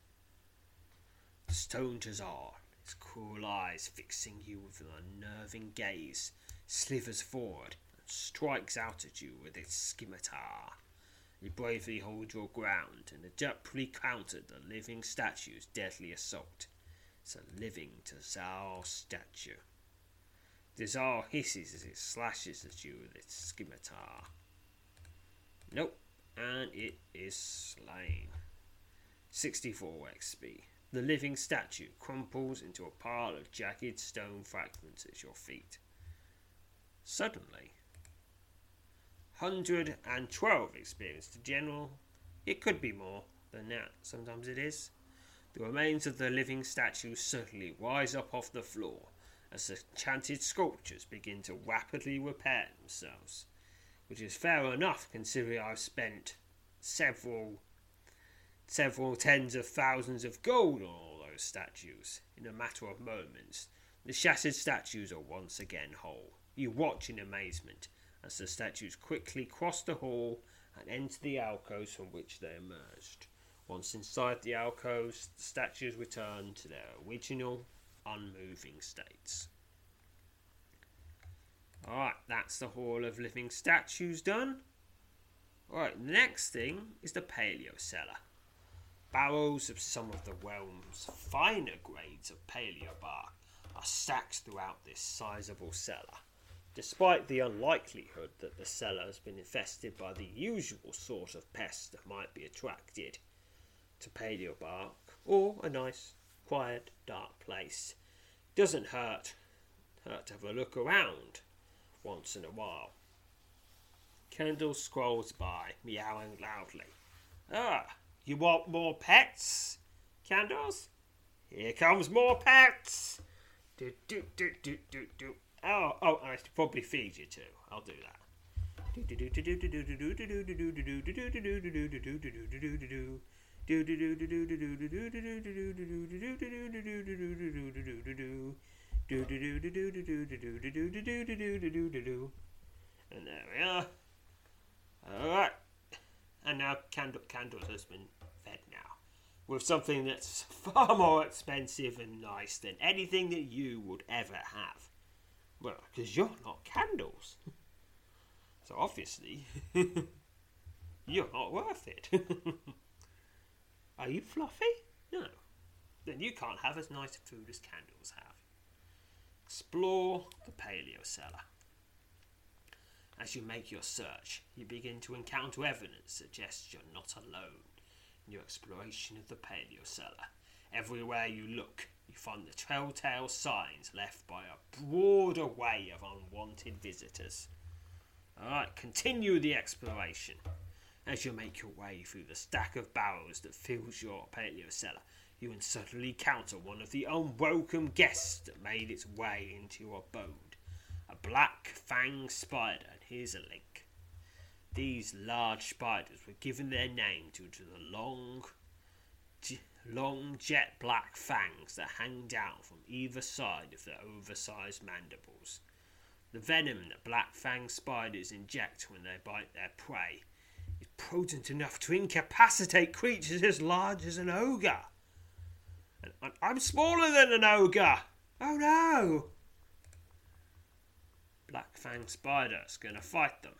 S1: The stone Tazar, his cruel eyes fixing you with an unnerving gaze, slithers forward and strikes out at you with its scimitar. You bravely hold your ground and adeptly counter the living statue's deadly assault. It's a living Tazar statue. Tazar hisses as it slashes at you with its scimitar. Nope, and it is slain. 64 XP. The living statue crumples into a pile of jagged stone fragments at your feet. Suddenly, 112 experience to general. It could be more than that, sometimes it is. The remains of the living statues certainly rise up off the floor as the enchanted sculptures begin to rapidly repair themselves, which is fair enough considering I've spent several several tens of thousands of gold on all those statues in a matter of moments. The shattered statues are once again whole. You watch in amazement as the statues quickly cross the hall and enter the alcoves from which they emerged. Once inside the alcoves, the statues return to their original, unmoving states. Alright, that's the Hall of Living Statues done. Alright, next thing is the Paleo Cellar. Barrels of some of the realm's finer grades of paleo bark are stacked throughout this sizable cellar. Despite the unlikelihood that the cellar has been infested by the usual sort of pests that might be attracted, to paleo bark or a nice, quiet, dark place. Doesn't hurt. Hurt to have a look around once in a while. Candle scrolls by, meowing loudly. Ah, you want more pets? Candles? Here comes more pets! Do, do, do, do, do, do. Oh, oh, I should probably feed you too. I'll do that. And there we are. Alright. And now Candle, Candles has been fed now. With something that's far more expensive and nice than anything that you would ever have. Well, because you're not Candles. So obviously, you're not worth it. Are you fluffy? No. Then you can't have as nice food as candles have. Explore the paleo cellar. As you make your search, you begin to encounter evidence suggests you're not alone in your exploration of the paleo cellar. Everywhere you look, you find the telltale signs left by a broad array of unwanted visitors. Alright, continue the exploration. As you make your way through the stack of barrels that fills your paleo cellar, you suddenly encounter one of the unwelcome guests that made its way into your abode. A black fang spider, and here's a link. These large spiders were given their name due to the long, long jet black fangs that hang down from either side of their oversized mandibles. The venom that black fang spiders inject when they bite their prey is potent enough to incapacitate creatures as large as an ogre. And I'm smaller than an ogre! Oh no! Black Fang Spider's gonna fight them.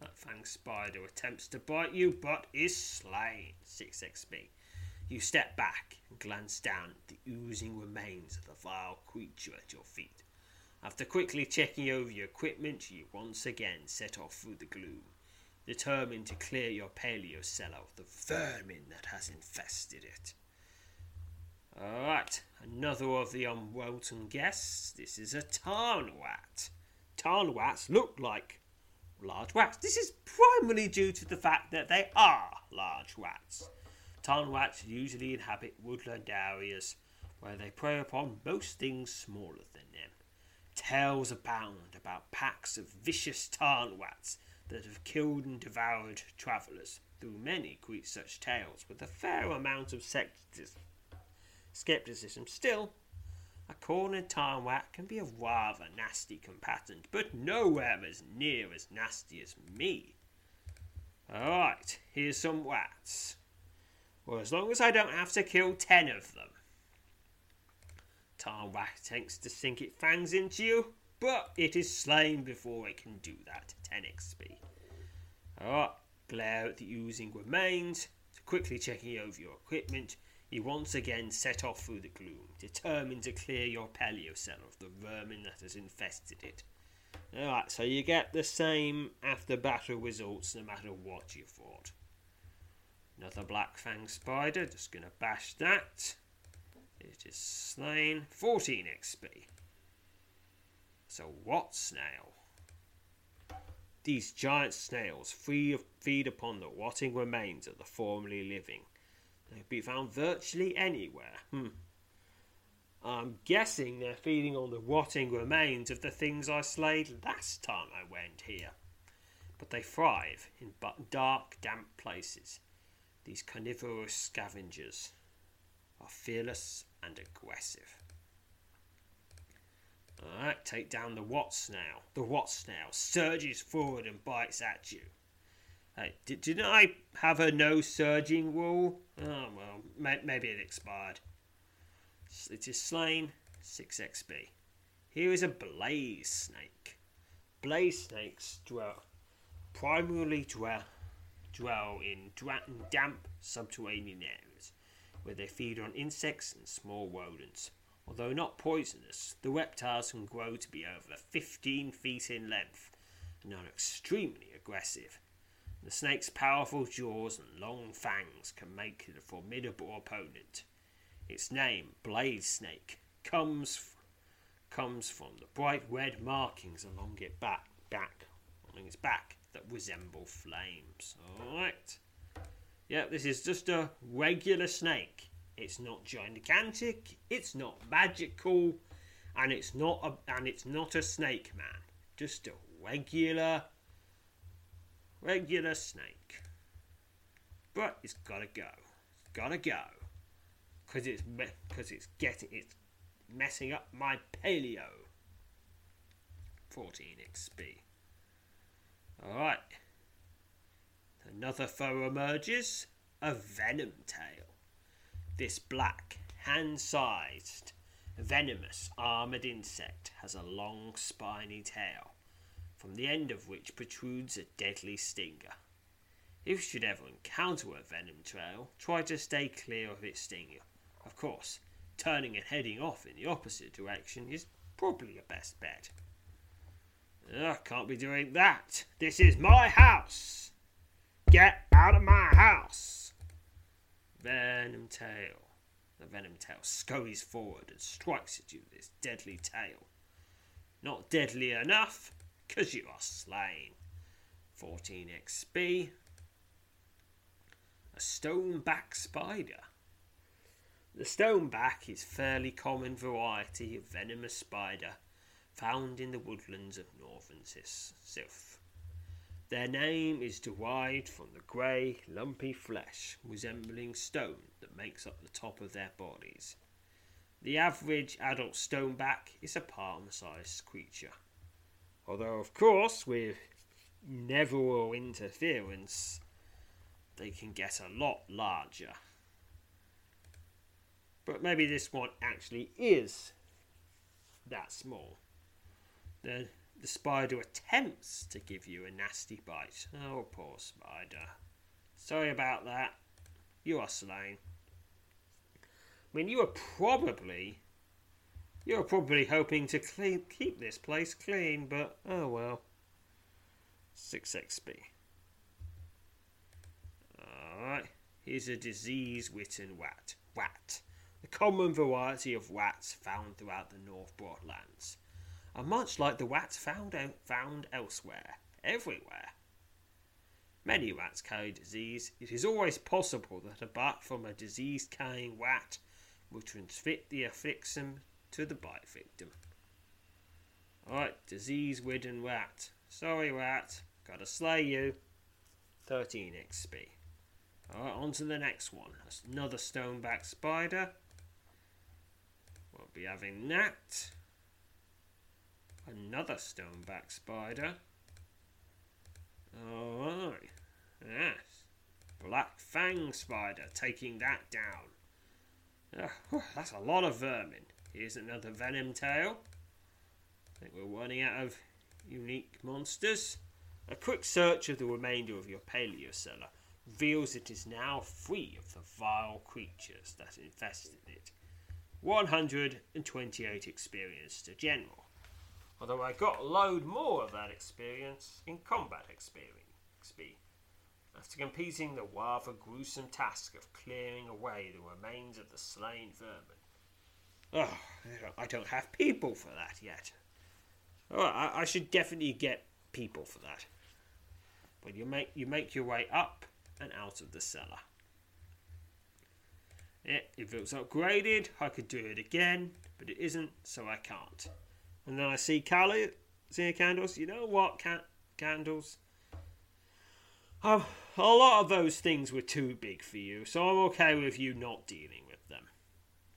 S1: Black Fang Spider attempts to bite you but is slain. 6 XP. You step back and glance down at the oozing remains of the vile creature at your feet. After quickly checking over your equipment, you once again set off through the gloom, determined to clear your paleo cellar of the vermin that has infested it. Alright, another of the unwelcome guests. This is a tarnwat. Tarnwats look like large rats. This is primarily due to the fact that they are large rats. Tarnwats usually inhabit woodland areas where they prey upon most things smaller than them. Tales abound about packs of vicious tarnwats that have killed and devoured travellers. Though many greet such tales with a fair amount of Skepticism still, a cornered tarnwat can be a rather nasty combatant, but nowhere as near as nasty as me. Alright, here's some wats. Well, as long as I don't have to kill ten of them. Tarnwat attempts to sink its fangs into you, but it is slain before it can do that. 10 XP. Alright, glare at the oozing remains. Quickly checking over your equipment, you once again set off through the gloom, determined to clear your paleo cellar of the vermin that has infested it. Alright, so you get the same after battle results no matter what you fought. Another black fang spider, just gonna bash that. It is slain. 14 XP. So what snail? These giant snails feed upon the rotting remains of the formerly living. They can be found virtually anywhere. Hmm. I'm guessing they're feeding on the rotting remains of the things I slayed last time I went here. But they thrive in dark, damp places. These carnivorous scavengers are fearless and aggressive. Alright, take down the what snail. The what snail surges forward and bites at you. Hey, did, didn't I have a no surging rule? Oh, well, may, maybe it expired. It is slain, 6 XP. Here is a blaze snake. Blaze snakes dwell, primarily dwell, dwell in damp subterranean areas where they feed on insects and small rodents. Although not poisonous, the reptiles can grow to be over 15 feet in length and are extremely aggressive. The snake's powerful jaws and long fangs can make it a formidable opponent. Its name, Blaze Snake, comes comes from the bright red markings along its back, back along its back that resemble flames. All right. Yeah, this is just a regular snake. It's not gigantic. It's not magical, and it's not a and it's not a snake man. Just a regular, regular snake. But it's gotta go. It's gotta go. Cause it's because it's getting it's messing up my paleo. 14 XP. Alright. Another foe emerges a venom tail. This black, hand sized, venomous, armoured insect has a long, spiny tail, from the end of which protrudes a deadly stinger. If you should ever encounter a venom tail, try to stay clear of its stinger. Of course, turning and heading off in the opposite direction is probably your best bet. I can't be doing that. This is my house. Get out of my house. Venom tail. The venom tail scurries forward and strikes at you with its deadly tail. Not deadly enough, because you are slain. 14 XP. A stoneback spider. The stoneback is fairly common variety of venomous spider found in the woodlands of northern Sylph. Their name is derived from the grey, lumpy flesh resembling stone that makes up the top of their bodies. The average adult stoneback is a palm sized creature. Although, of course, with Neveril interference, they can get a lot larger. But maybe this one actually is that small. The, the spider attempts to give you a nasty bite. Oh, poor spider. Sorry about that. You are slain. I mean, you are probably. You're probably hoping to clean, keep this place clean, but oh well. 6 XP. Alright, here's a disease witten wat. Wat. The common variety of wats found throughout the North Broadlands are much like the rats found, out, found elsewhere, everywhere. Many rats carry disease. It is always possible that a bite from a disease carrying rat will transmit the affliction to the bite victim. Alright, disease ridden rat. Sorry, rat. Gotta slay you. 13 XP. Alright, on to the next one. Another stoneback spider. We'll be having that. Another stoneback spider. Alright. Yes. Black Fang spider taking that down. Oh, that's a lot of vermin. Here's another venom tail. I think we're running out of unique monsters. A quick search of the remainder of your paleo cellar reveals it is now free of the vile creatures that infested it. 128 experience to general although I got a load more of that experience in combat experience. XP, after completing the rather gruesome task of clearing away the remains of the slain vermin. Oh, I don't have people for that yet. Oh, I, I should definitely get people for that. But you make you make your way up and out of the cellar. Yeah, if it was upgraded, I could do it again, but it isn't, so I can't. And then I see Callie, see candles. You know what, Can- candles? Oh, a lot of those things were too big for you, so I'm okay with you not dealing with them.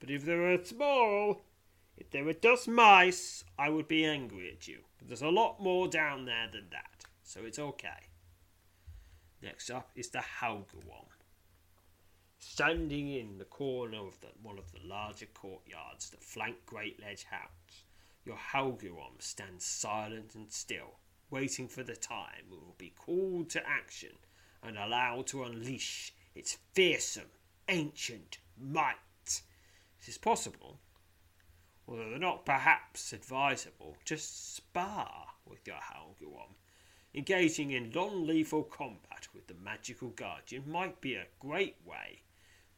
S1: But if they were small, if they were just mice, I would be angry at you. But there's a lot more down there than that, so it's okay. Next up is the Haugerwom. Standing in the corner of the, one of the larger courtyards that flank Great Ledge House your Haugerwom stands silent and still, waiting for the time it will be called to action and allowed to unleash its fearsome, ancient might. It is possible, although not perhaps advisable, just spar with your Haugerwom. engaging in non lethal combat with the magical guardian might be a great way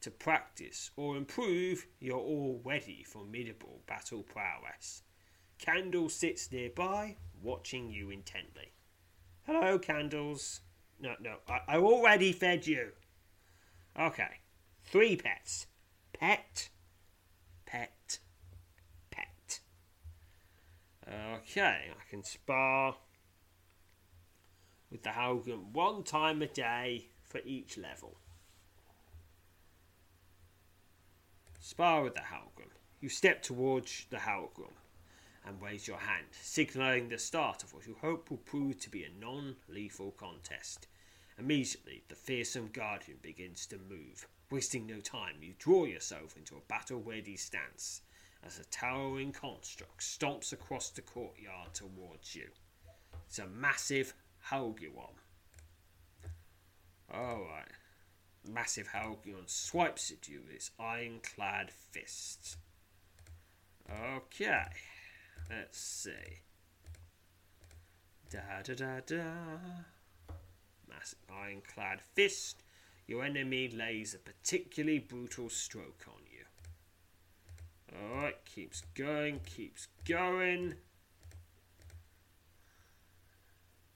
S1: to practice or improve your already formidable battle prowess. Candle sits nearby, watching you intently. Hello, Candles. No, no, I, I already fed you. Okay, three pets. Pet, pet, pet. Okay, I can spar with the Haugen one time a day for each level. Spar with the Haugen. You step towards the Haugen and raise your hand, signalling the start of what you hope will prove to be a non lethal contest. Immediately, the fearsome guardian begins to move. Wasting no time, you draw yourself into a battle ready stance as a towering construct stomps across the courtyard towards you. It's a massive Helgiwon. Alright. Massive Helgion swipes at you with its ironclad fists. Okay. Let's see. Da da da da. Massive ironclad fist. Your enemy lays a particularly brutal stroke on you. Alright, keeps going, keeps going.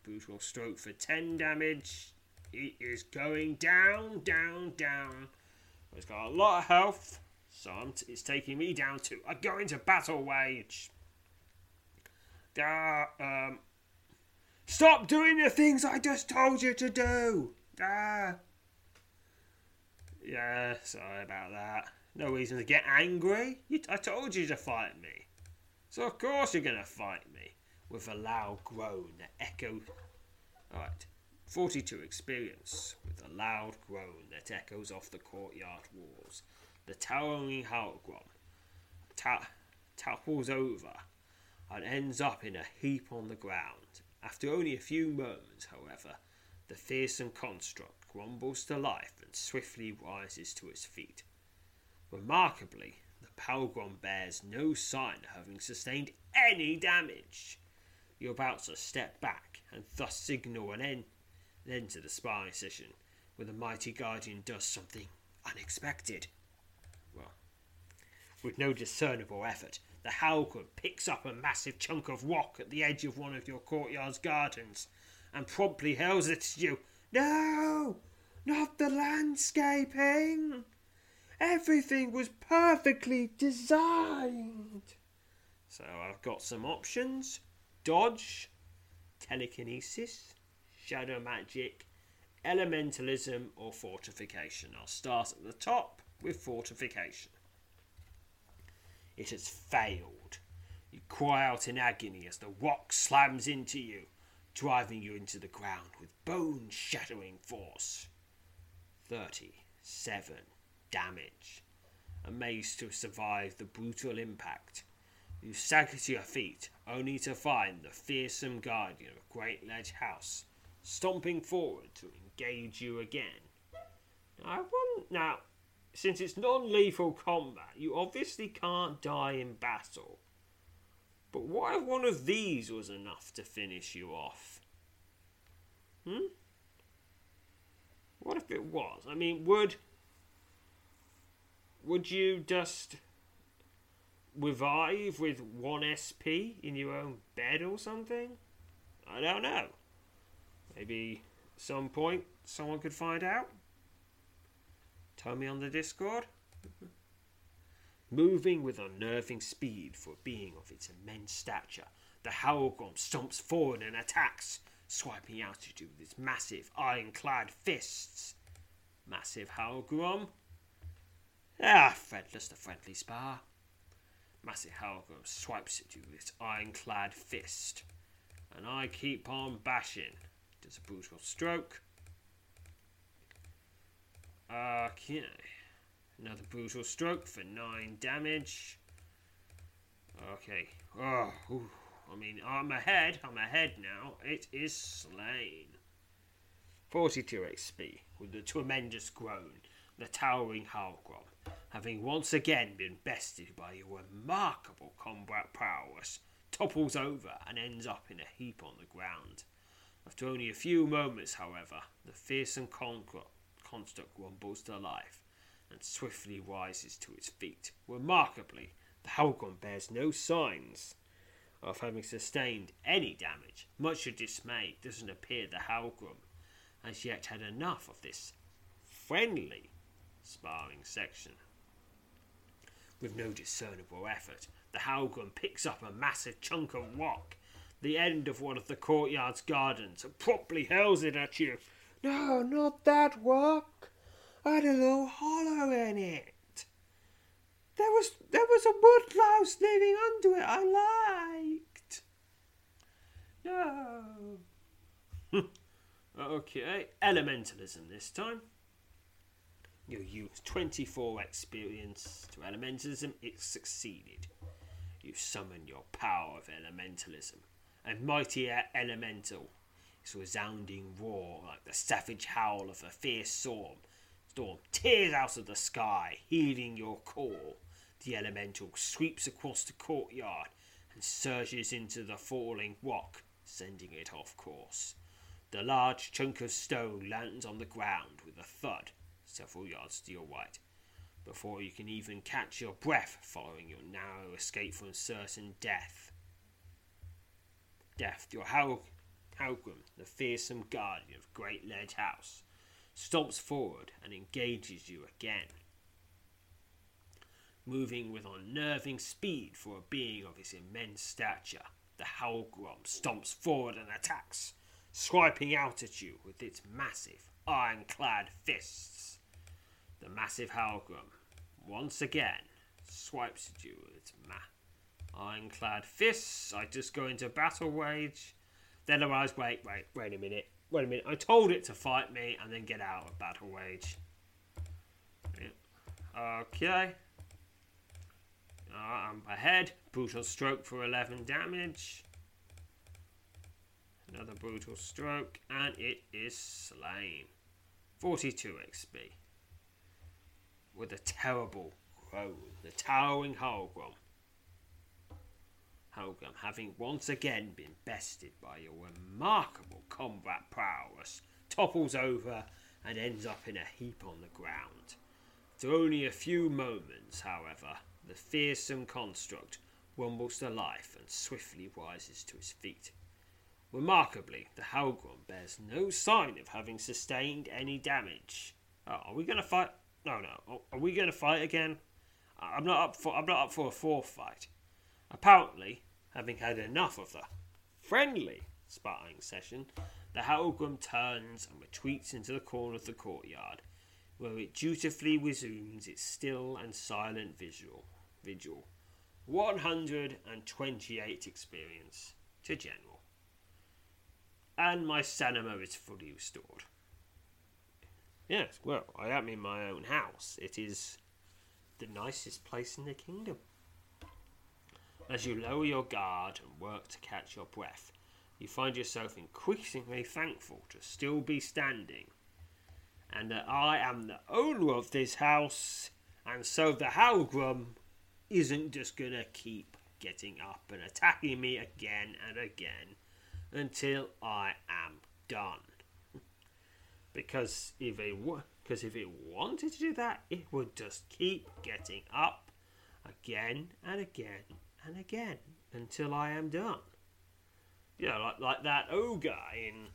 S1: Brutal stroke for 10 damage. It is going down, down, down. It's got a lot of health, so t- it's taking me down too. I go into battle wage. Ah, um, stop doing the things I just told you to do. Ah. Yeah, sorry about that. No reason to get angry. You, I told you to fight me. So of course you're going to fight me. With a loud groan that echoes. Alright. 42 experience. With a loud groan that echoes off the courtyard walls. The towering Halgrom ta- topples over and ends up in a heap on the ground. After only a few moments, however, the fearsome construct grumbles to life and swiftly rises to its feet. Remarkably, the Palgrom bears no sign of having sustained any damage. You're about to step back and thus signal an end, end to the sparring session when the mighty guardian does something unexpected. Well, with no discernible effort, the Halgrim picks up a massive chunk of rock at the edge of one of your courtyard's gardens and promptly hurls it at you. No! Not the landscaping! Everything was perfectly designed! So I've got some options dodge, telekinesis, shadow magic, elementalism, or fortification. I'll start at the top with fortification. It has failed. You cry out in agony as the rock slams into you, driving you into the ground with bone shattering force. 37 damage. Amazed to survive the brutal impact, you stagger to your feet, only to find the fearsome guardian of Great Ledge House stomping forward to engage you again. I want now, since it's non-lethal combat, you obviously can't die in battle. But what if one of these was enough to finish you off? Hmm? What if it was? I mean, would would you just revive with one SP in your own bed or something? I don't know. Maybe some point someone could find out. Tell me on the Discord. Moving with unnerving speed for a being of its immense stature, the Howlgrom stomps forward and attacks, swiping you with its massive ironclad fists. Massive Howlgrom? Ah, friendless the friendly spar. Massive Howlgrom swipes at you with its ironclad fist, and I keep on bashing. Does a brutal stroke. Okay. Another brutal stroke for 9 damage. Okay. Oh. I mean, I'm ahead. I'm ahead now. It is slain. 42 XP with a tremendous groan. The towering Halgrom, having once again been bested by your remarkable combat prowess, topples over and ends up in a heap on the ground. After only a few moments, however, the fearsome construct rumbles to life and swiftly rises to its feet. Remarkably, the Hellgrim bears no signs of having sustained any damage. Much to dismay, doesn't appear the Hellgrim has yet had enough of this friendly sparring section. With no discernible effort, the Hellgrim picks up a massive chunk of rock, the end of one of the courtyard's gardens, and promptly hurls it at you. No, not that rock. I had a little hollow in it. There was there was a woodlouse living under it I liked. No. okay, elementalism this time. You use 24 experience to elementalism, it succeeded. You summon your power of elementalism, A mighty elemental, its resounding roar like the savage howl of a fierce storm, storm tears out of the sky, heeding your call. The elemental sweeps across the courtyard and surges into the falling rock, sending it off course. The large chunk of stone lands on the ground with a thud several yards to your right, before you can even catch your breath following your narrow escape from certain death. Death, your Hal- Hellgrim, the fearsome guardian of Great Ledge House, stomps forward and engages you again. Moving with unnerving speed for a being of his immense stature, the Hellgrim stomps forward and attacks, swiping out at you with its massive, ironclad fists. The massive Hellgrim once again swipes at you with its ma- ironclad fists. I just go into battle rage. Then I realize, wait, wait, wait a minute, wait a minute. I told it to fight me and then get out of battle rage. Okay. Uh, I'm ahead. Brutal stroke for 11 damage. Another brutal stroke, and it is slain. 42 XP with a terrible groan, the towering Hellgrim. Hellgrim, having once again been bested by your remarkable combat prowess, topples over and ends up in a heap on the ground. After only a few moments, however, the fearsome construct rumbles to life and swiftly rises to its feet. Remarkably, the Hellgrim bears no sign of having sustained any damage. Oh, are we going to fight? No, no. Are we going to fight again? I'm not up for. I'm not up for a fourth fight. Apparently, having had enough of the friendly sparring session, the Hellgrim turns and retreats into the corner of the courtyard, where it dutifully resumes its still and silent visual vigil. 128 experience to general. And my stamina is fully restored. Yes, well, I am in my own house. It is the nicest place in the kingdom. As you lower your guard and work to catch your breath, you find yourself increasingly thankful to still be standing, and that I am the owner of this house, and so the Hellgrim isn't just gonna keep getting up and attacking me again and again until I am done. Because if it because if it wanted to do that, it would just keep getting up again and again and again until I am done. Yeah, like like that ogre in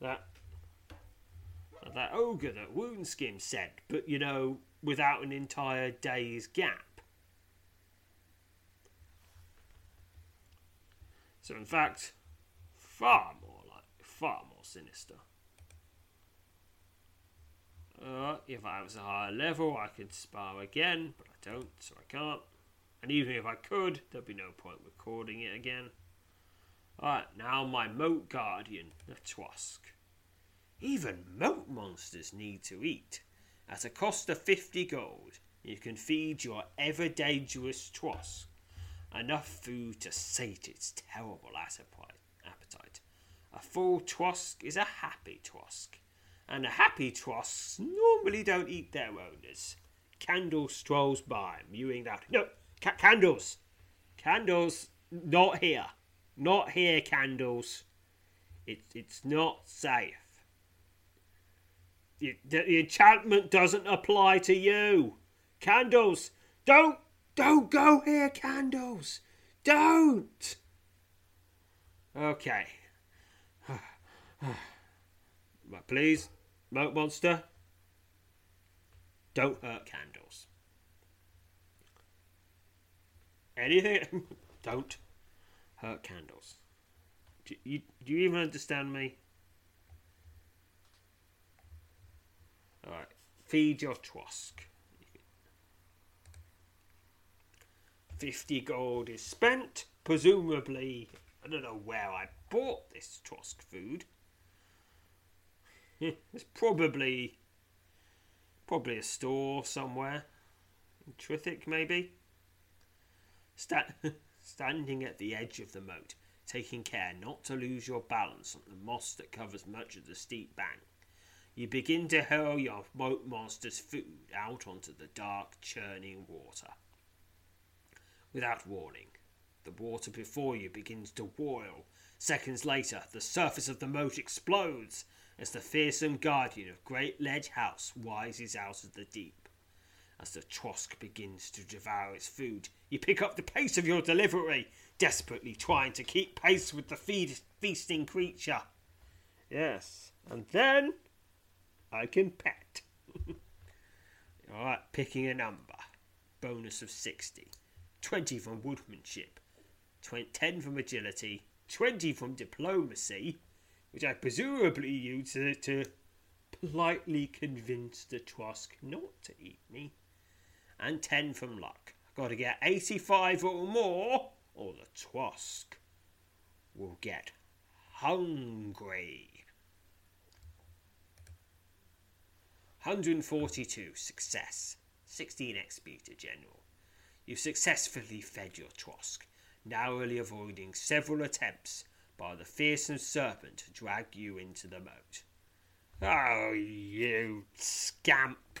S1: that like that ogre that Woundskin said, but you know, without an entire day's gap. So in fact, far more like far more sinister. Uh, if I was a higher level, I could spar again, but I don't, so I can't. And even if I could, there'd be no point recording it again. Alright, now my moat guardian, the Twosk. Even moat monsters need to eat. At a cost of 50 gold, you can feed your ever dangerous Twosk enough food to sate its terrible appetite. A full Twosk is a happy Twosk and the happy Twosks normally don't eat their owners. Candle strolls by, mewing out. No, ca- candles! Candles, not here. Not here, candles. It, it's not safe. The, the, enchantment doesn't apply to you. Candles, don't, don't go here, candles. Don't. Okay. Please, Moat Monster, don't hurt candles. Anything, don't hurt candles. Do you, do you even understand me? Alright, feed your Trosk. 50 gold is spent. Presumably, I don't know where I bought this Trosk food. it's probably probably a store somewhere. In Trithic, maybe? Sta- standing at the edge of the moat, taking care not to lose your balance on the moss that covers much of the steep bank. You begin to hurl your moat monster's food out onto the dark, churning water. Without warning, the water before you begins to boil. Seconds later, the surface of the moat explodes as the fearsome guardian of Great Ledge House rises out of the deep. As the Trosk begins to devour its food, you pick up the pace of your delivery, desperately trying to keep pace with the feed- feasting creature. Yes, and then I can pet. Alright, picking a number. Bonus of 60. 20 from woodmanship, 10 from agility, 20 from diplomacy, which I presumably use to, to politely convince the Trosk not to eat me, and 10 from luck. Got to get 85 or more, or the Trosk will get hungry. 142 success, 16 XP to general. You've successfully fed your Trosk, narrowly avoiding several attempts by the fearsome serpent to drag you into the moat. Oh, you scamp!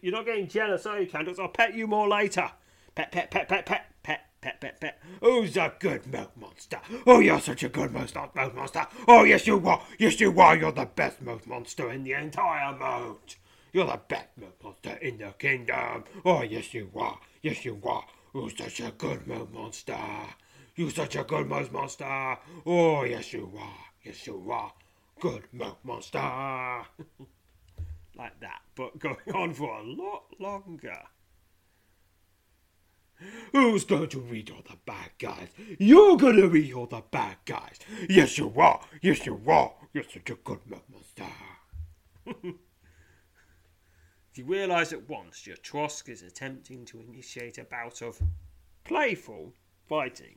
S1: You're not getting jealous, are you, candles? I'll pet you more later. Pet, pet, pet, pet, pet, pet, pet, pet, pet. Who's a good milk monster? Oh, you're such a good milk monster. Oh, yes, you are. Yes, you are. You're the best milk monster in the entire moat. You're the best milk monster in the kingdom. Oh, yes, you are. Yes, you are. You're such a good milk monster. You're such a good milk monster. Oh, yes, you are. Yes, you are. Good milk monster. like that, but going on for a lot longer. Who's going to read all the bad guys? You're going to read all the bad guys. Yes, you are. Yes, you are. You're such a good monster. you realise at once your Trosk is attempting to initiate a bout of playful fighting.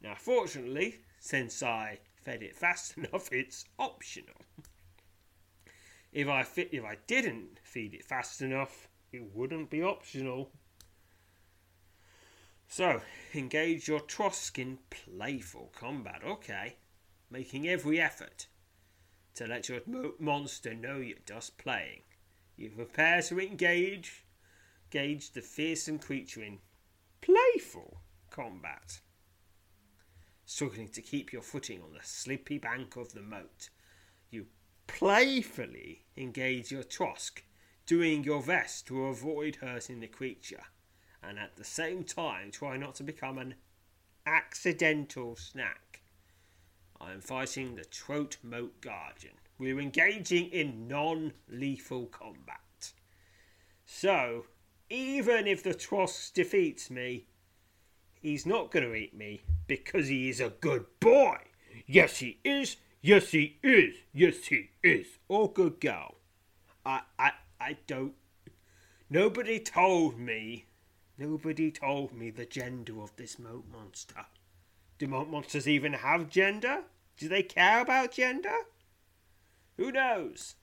S1: Now, fortunately, since I fed it fast enough, it's optional. If I fit, if I didn't feed it fast enough, it wouldn't be optional. So, engage your Trosk in playful combat. Okay, making every effort to let your monster know you're just playing. You prepare to engage, engage the fearsome creature in playful combat. Struggling to keep your footing on the slippy bank of the moat, you playfully engage your Trosk, doing your best to avoid hurting the creature and at the same time try not to become an accidental snack. I am fighting the Troat Moat Guardian. We're engaging in non lethal combat. So, even if the Trosk defeats me, he's not going to eat me because he is a good boy. Yes, he is. Yes, he is. Yes, he is. Oh, good girl. I, I, I don't. Nobody told me Nobody told me the gender of this moat monster. Do moat monsters even have gender? Do they care about gender? Who knows?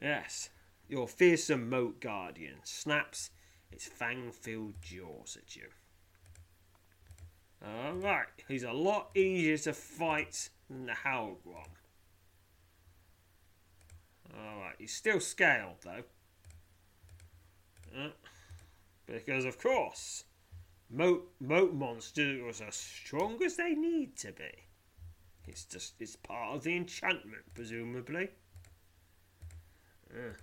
S1: Yes, your fearsome moat guardian snaps its fang filled jaws at you. Alright, he's a lot easier to fight than the Howlgrom. Alright, he's still scaled though. Uh, because, of course, moat, moat monsters are as strong as they need to be. It's just it's part of the enchantment, presumably. Uh.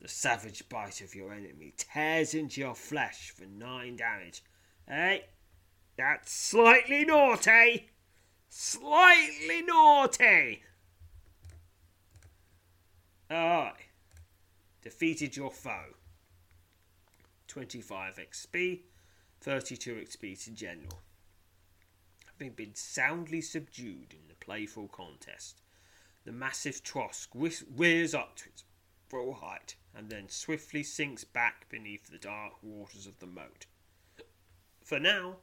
S1: The savage bite of your enemy tears into your flesh for nine damage. Hey, that's slightly naughty! Slightly naughty! Alright. Defeated your foe. 25 XP, 32 XP to general. Having been soundly subdued in the playful contest, the massive Trosk rears up to its full height and then swiftly sinks back beneath the dark waters of the moat. For now,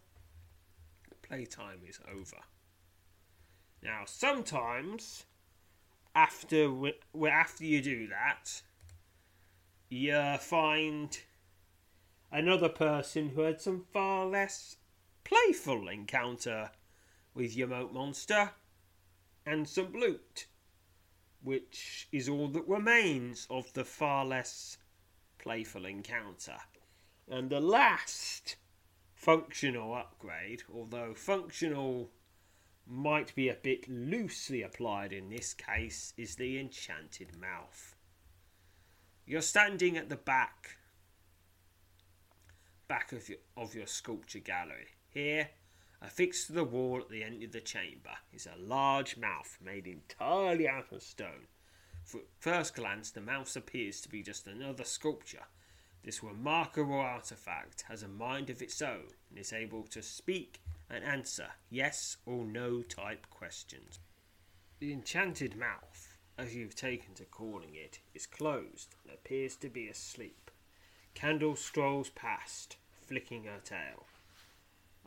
S1: playtime is over. Now, sometimes after after you do that, you find another person who had some far less playful encounter with your moat monster and some loot, which is all that remains of the far less playful encounter. And the last functional upgrade, although functional might be a bit loosely applied in this case, is the enchanted mouth. You're standing at the back back of your, of your sculpture gallery. Here, affixed to the wall at the end of the chamber, is a large mouth made entirely out of stone. For at first glance, the mouth appears to be just another sculpture. This remarkable artifact has a mind of its own and is able to speak and answer yes or no type questions. The enchanted mouth, as you've taken to calling it, is closed and appears to be asleep. Candle strolls past, flicking her tail.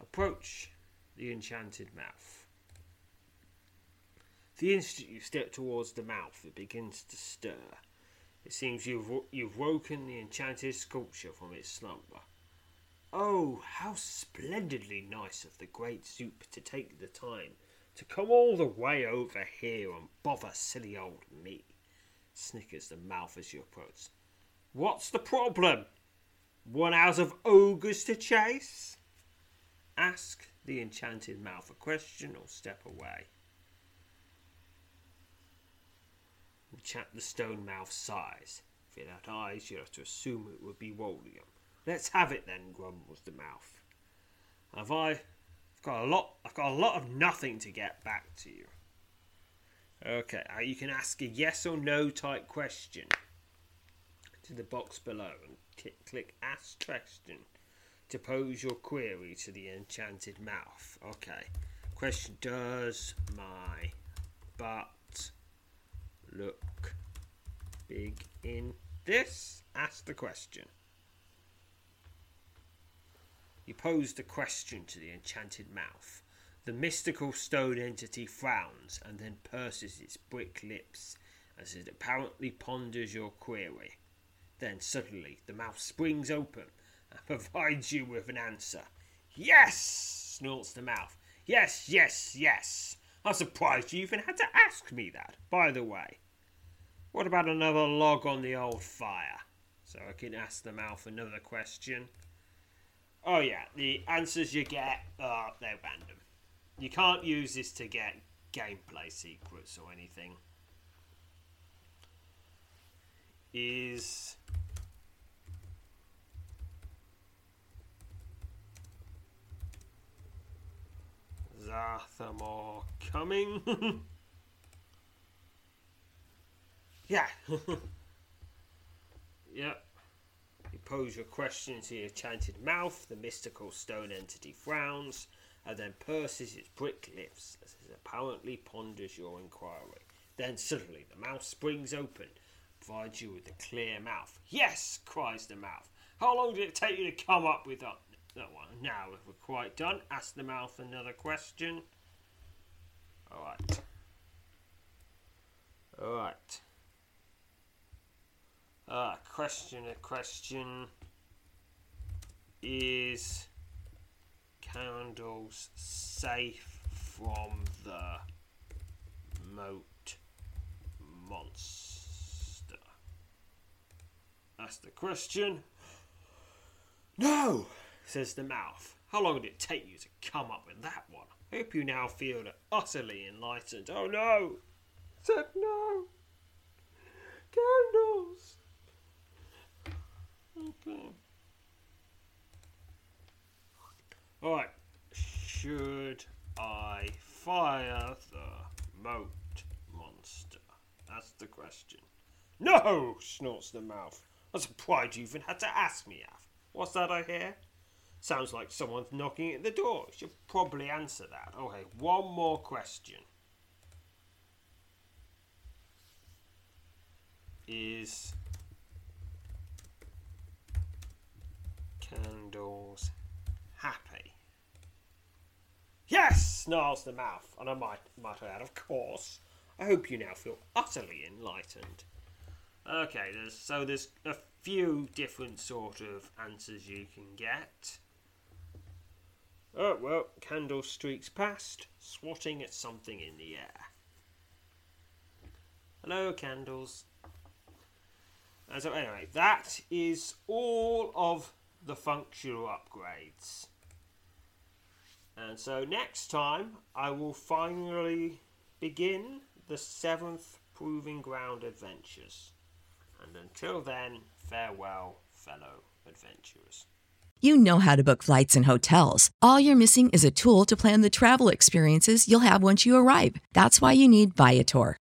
S1: Approach the enchanted mouth. The instant you step towards the mouth, it begins to stir. It seems you've, you've woken the enchanted sculpture from its slumber. Oh, how splendidly nice of the great Zoop to take the time to come all the way over here and bother silly old me, snickers the mouth as you approach. What's the problem? One out of ogres to chase? Ask the enchanted mouth a question or step away. Enchant the stone mouth sighs. If it had eyes, you'd have to assume it would be Wolium. Let's have it then, grumbles the mouth. Have I I've got a lot I've got a lot of nothing to get back to you. Okay, uh, you can ask a yes or no type question to the box below and click Ask Question to pose your query to the enchanted mouth. Okay. Question Does my butt look big in this? Ask the question. You pose the question to the enchanted mouth. The mystical stone entity frowns and then purses its brick lips as it apparently ponders your query. Then suddenly the mouth springs open and provides you with an answer. Yes! snorts the mouth. Yes, yes, yes. I'm surprised you even had to ask me that, by the way. What about another log on the old fire? So I can ask the mouth another question. Oh yeah, the answers you get are they're random. You can't use this to get gameplay secrets or anything. Is Zathamor coming? yeah. yep. You pose your question to your enchanted mouth, the mystical stone entity frowns, and then purses its brick lips as it apparently ponders your inquiry. Then suddenly the mouth springs open, provides you with a clear mouth. Yes, cries the mouth. How long did it take you to come up with that? that one. Now, if we're quite done, ask the mouth another question. Alright. Ah, question a question is candles safe from the moat monster? That's the question. No, says the mouth. How long did it take you to come up with that one? Hope you now feel utterly enlightened. Oh no! Said no! Candles! Alright. Should I fire the moat monster? That's the question. No! snorts the mouth. I'm surprised you even had to ask me, Af. What's that I hear? Sounds like someone's knocking at the door. Should probably answer that. Okay, one more question. Is candles happy? Yes, snarls the mouth, and I might might add, of course. I hope you now feel utterly enlightened. Okay, there's so there's a few different sort of answers you can get. Oh well, Candle streaks past, swatting at something in the air. Hello, candles. And so anyway, that is all of the functional upgrades. And so next time I will finally begin the seventh Proving Ground adventures. And until then, farewell, fellow adventurers.
S2: You know how to book flights and hotels. All you're missing is a tool to plan the travel experiences you'll have once you arrive. That's why you need Viator.